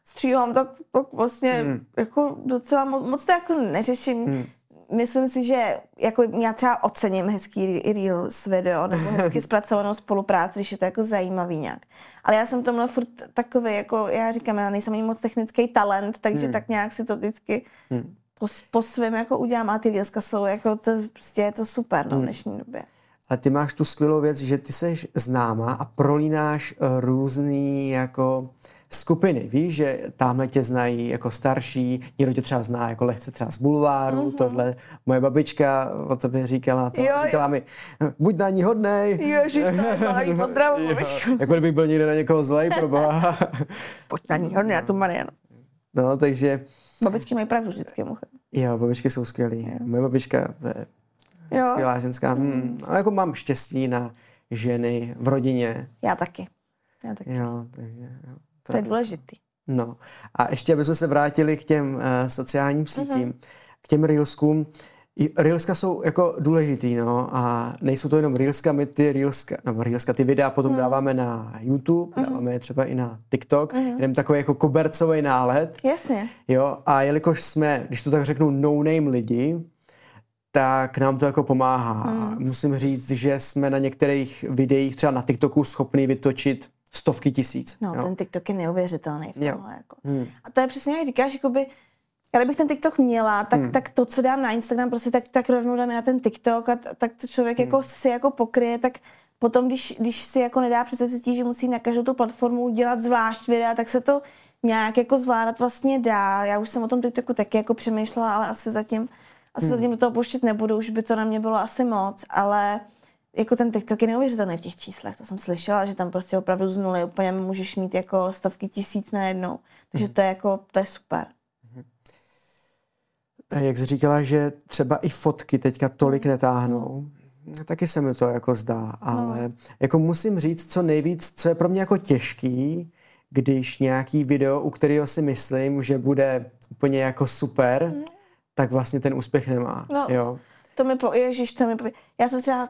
stříhám, tak, tak vlastně hmm. jako docela moc, moc to jako neřeším. Hmm myslím si, že jako já třeba ocením hezký Reels video nebo hezky zpracovanou spolupráci, když je to jako zajímavý nějak. Ale já jsem tomhle furt takový, jako já říkám, já nejsem ani moc technický talent, takže hmm. tak nějak si to vždycky hmm. po, po svém jako udělám a ty Reelska jsou jako, to, prostě je to super no, v hmm. dnešní době. Ale ty máš tu skvělou věc, že ty jsi známá a prolínáš eh, různý jako skupiny. Víš, že tamhle tě znají jako starší, někdo tě třeba zná jako lehce třeba z bulváru, mm-hmm. tohle. Moje babička o tobě říkala to, jo, říkala jo. mi, buď na ní hodnej. Ježiš, to pozdravu, Jako kdybych byl někde na někoho zlej, proboha. Pojď na ní hodnej, a to Mariano. No, takže... Babičky mají pravdu vždycky, muchem. Jo, babičky jsou skvělý. Jo. Moje babička to je jo. skvělá ženská. Mm. Hmm. A jako mám štěstí na ženy v rodině. Já taky. Já taky. Jo, takže, jo. To, je důležitý. No a ještě, abychom se vrátili k těm uh, sociálním sítím, uh-huh. k těm reelskům. Reelska jsou jako důležitý, no, a nejsou to jenom Reelska, my ty Reelska, no, Reelska, ty videa potom uh-huh. dáváme na YouTube, uh-huh. dáváme je třeba i na TikTok, uh-huh. jdem takový jako kobercový nálet. Jasně. Jo, a jelikož jsme, když to tak řeknu, no-name lidi, tak nám to jako pomáhá. Uh-huh. Musím říct, že jsme na některých videích, třeba na TikToku, schopni vytočit stovky tisíc. No, jo. ten TikTok je neuvěřitelný v Jo. tomhle. Jako. Hmm. A to je přesně, jak říkáš, jakoby, já kdybych ten TikTok měla, tak, hmm. tak to, co dám na Instagram, prostě tak, tak rovnou dám i na ten TikTok a tak to člověk hmm. jako si jako pokryje, tak potom, když, když si jako nedá představit, že musí na každou tu platformu dělat zvlášť videa, tak se to nějak jako zvládat vlastně dá. Já už jsem o tom TikToku taky jako přemýšlela, ale asi zatím, asi hmm. zatím do toho pouštět nebudu, už by to na mě bylo asi moc, ale jako ten TikTok je neuvěřitelný v těch číslech, to jsem slyšela, že tam prostě opravdu z nuly úplně můžeš mít jako stovky tisíc najednou. Takže to je jako, to je super. Jak jsi říkala, že třeba i fotky teďka tolik netáhnou, taky se mi to jako zdá, ale no. jako musím říct, co nejvíc, co je pro mě jako těžký, když nějaký video, u kterého si myslím, že bude úplně jako super, mm. tak vlastně ten úspěch nemá. No, jo. To mi po, ježiš, to mi po, já jsem třeba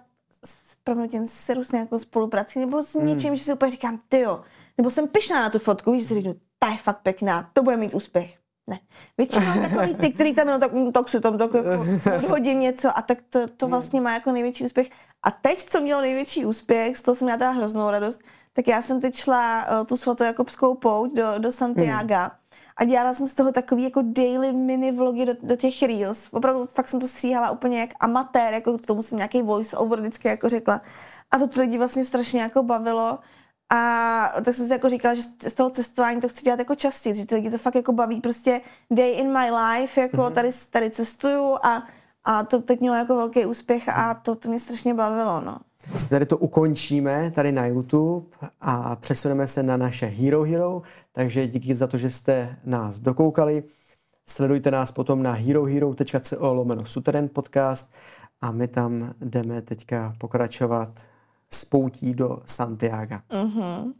proměnutím seru s nějakou spoluprací, nebo s něčím, mm. že si úplně říkám, ty jo, nebo jsem pyšná na tu fotku, že si řeknu, ta je fakt pěkná, to bude mít úspěch. Ne. Většinou takový ty, který tam, no, tak, no, tak si tam tak jako odhodím něco a tak to, to vlastně má jako největší úspěch. A teď, co mělo největší úspěch, z toho jsem měla teda hroznou radost, tak já jsem teď šla uh, tu svatojakobskou pouť do, do Santiago mm. A dělala jsem z toho takový jako daily mini vlogy do, do těch reels. Opravdu fakt jsem to stříhala úplně jak amatér, jako k tomu jsem nějaký voice over vždycky jako řekla. A to lidi vlastně strašně jako bavilo. A tak jsem si jako říkala, že z toho cestování to chci dělat jako častěji, že ty lidi to fakt jako baví, prostě day in my life, jako mm-hmm. tady, tady cestuju a, a to teď mělo jako velký úspěch a to, to mě strašně bavilo, no. Tady to ukončíme tady na YouTube a přesuneme se na naše Hero Hero, takže díky za to, že jste nás dokoukali. Sledujte nás potom na herohero.co lomeno Suteren podcast a my tam jdeme teďka pokračovat s poutí do Santiago. Mm-hmm.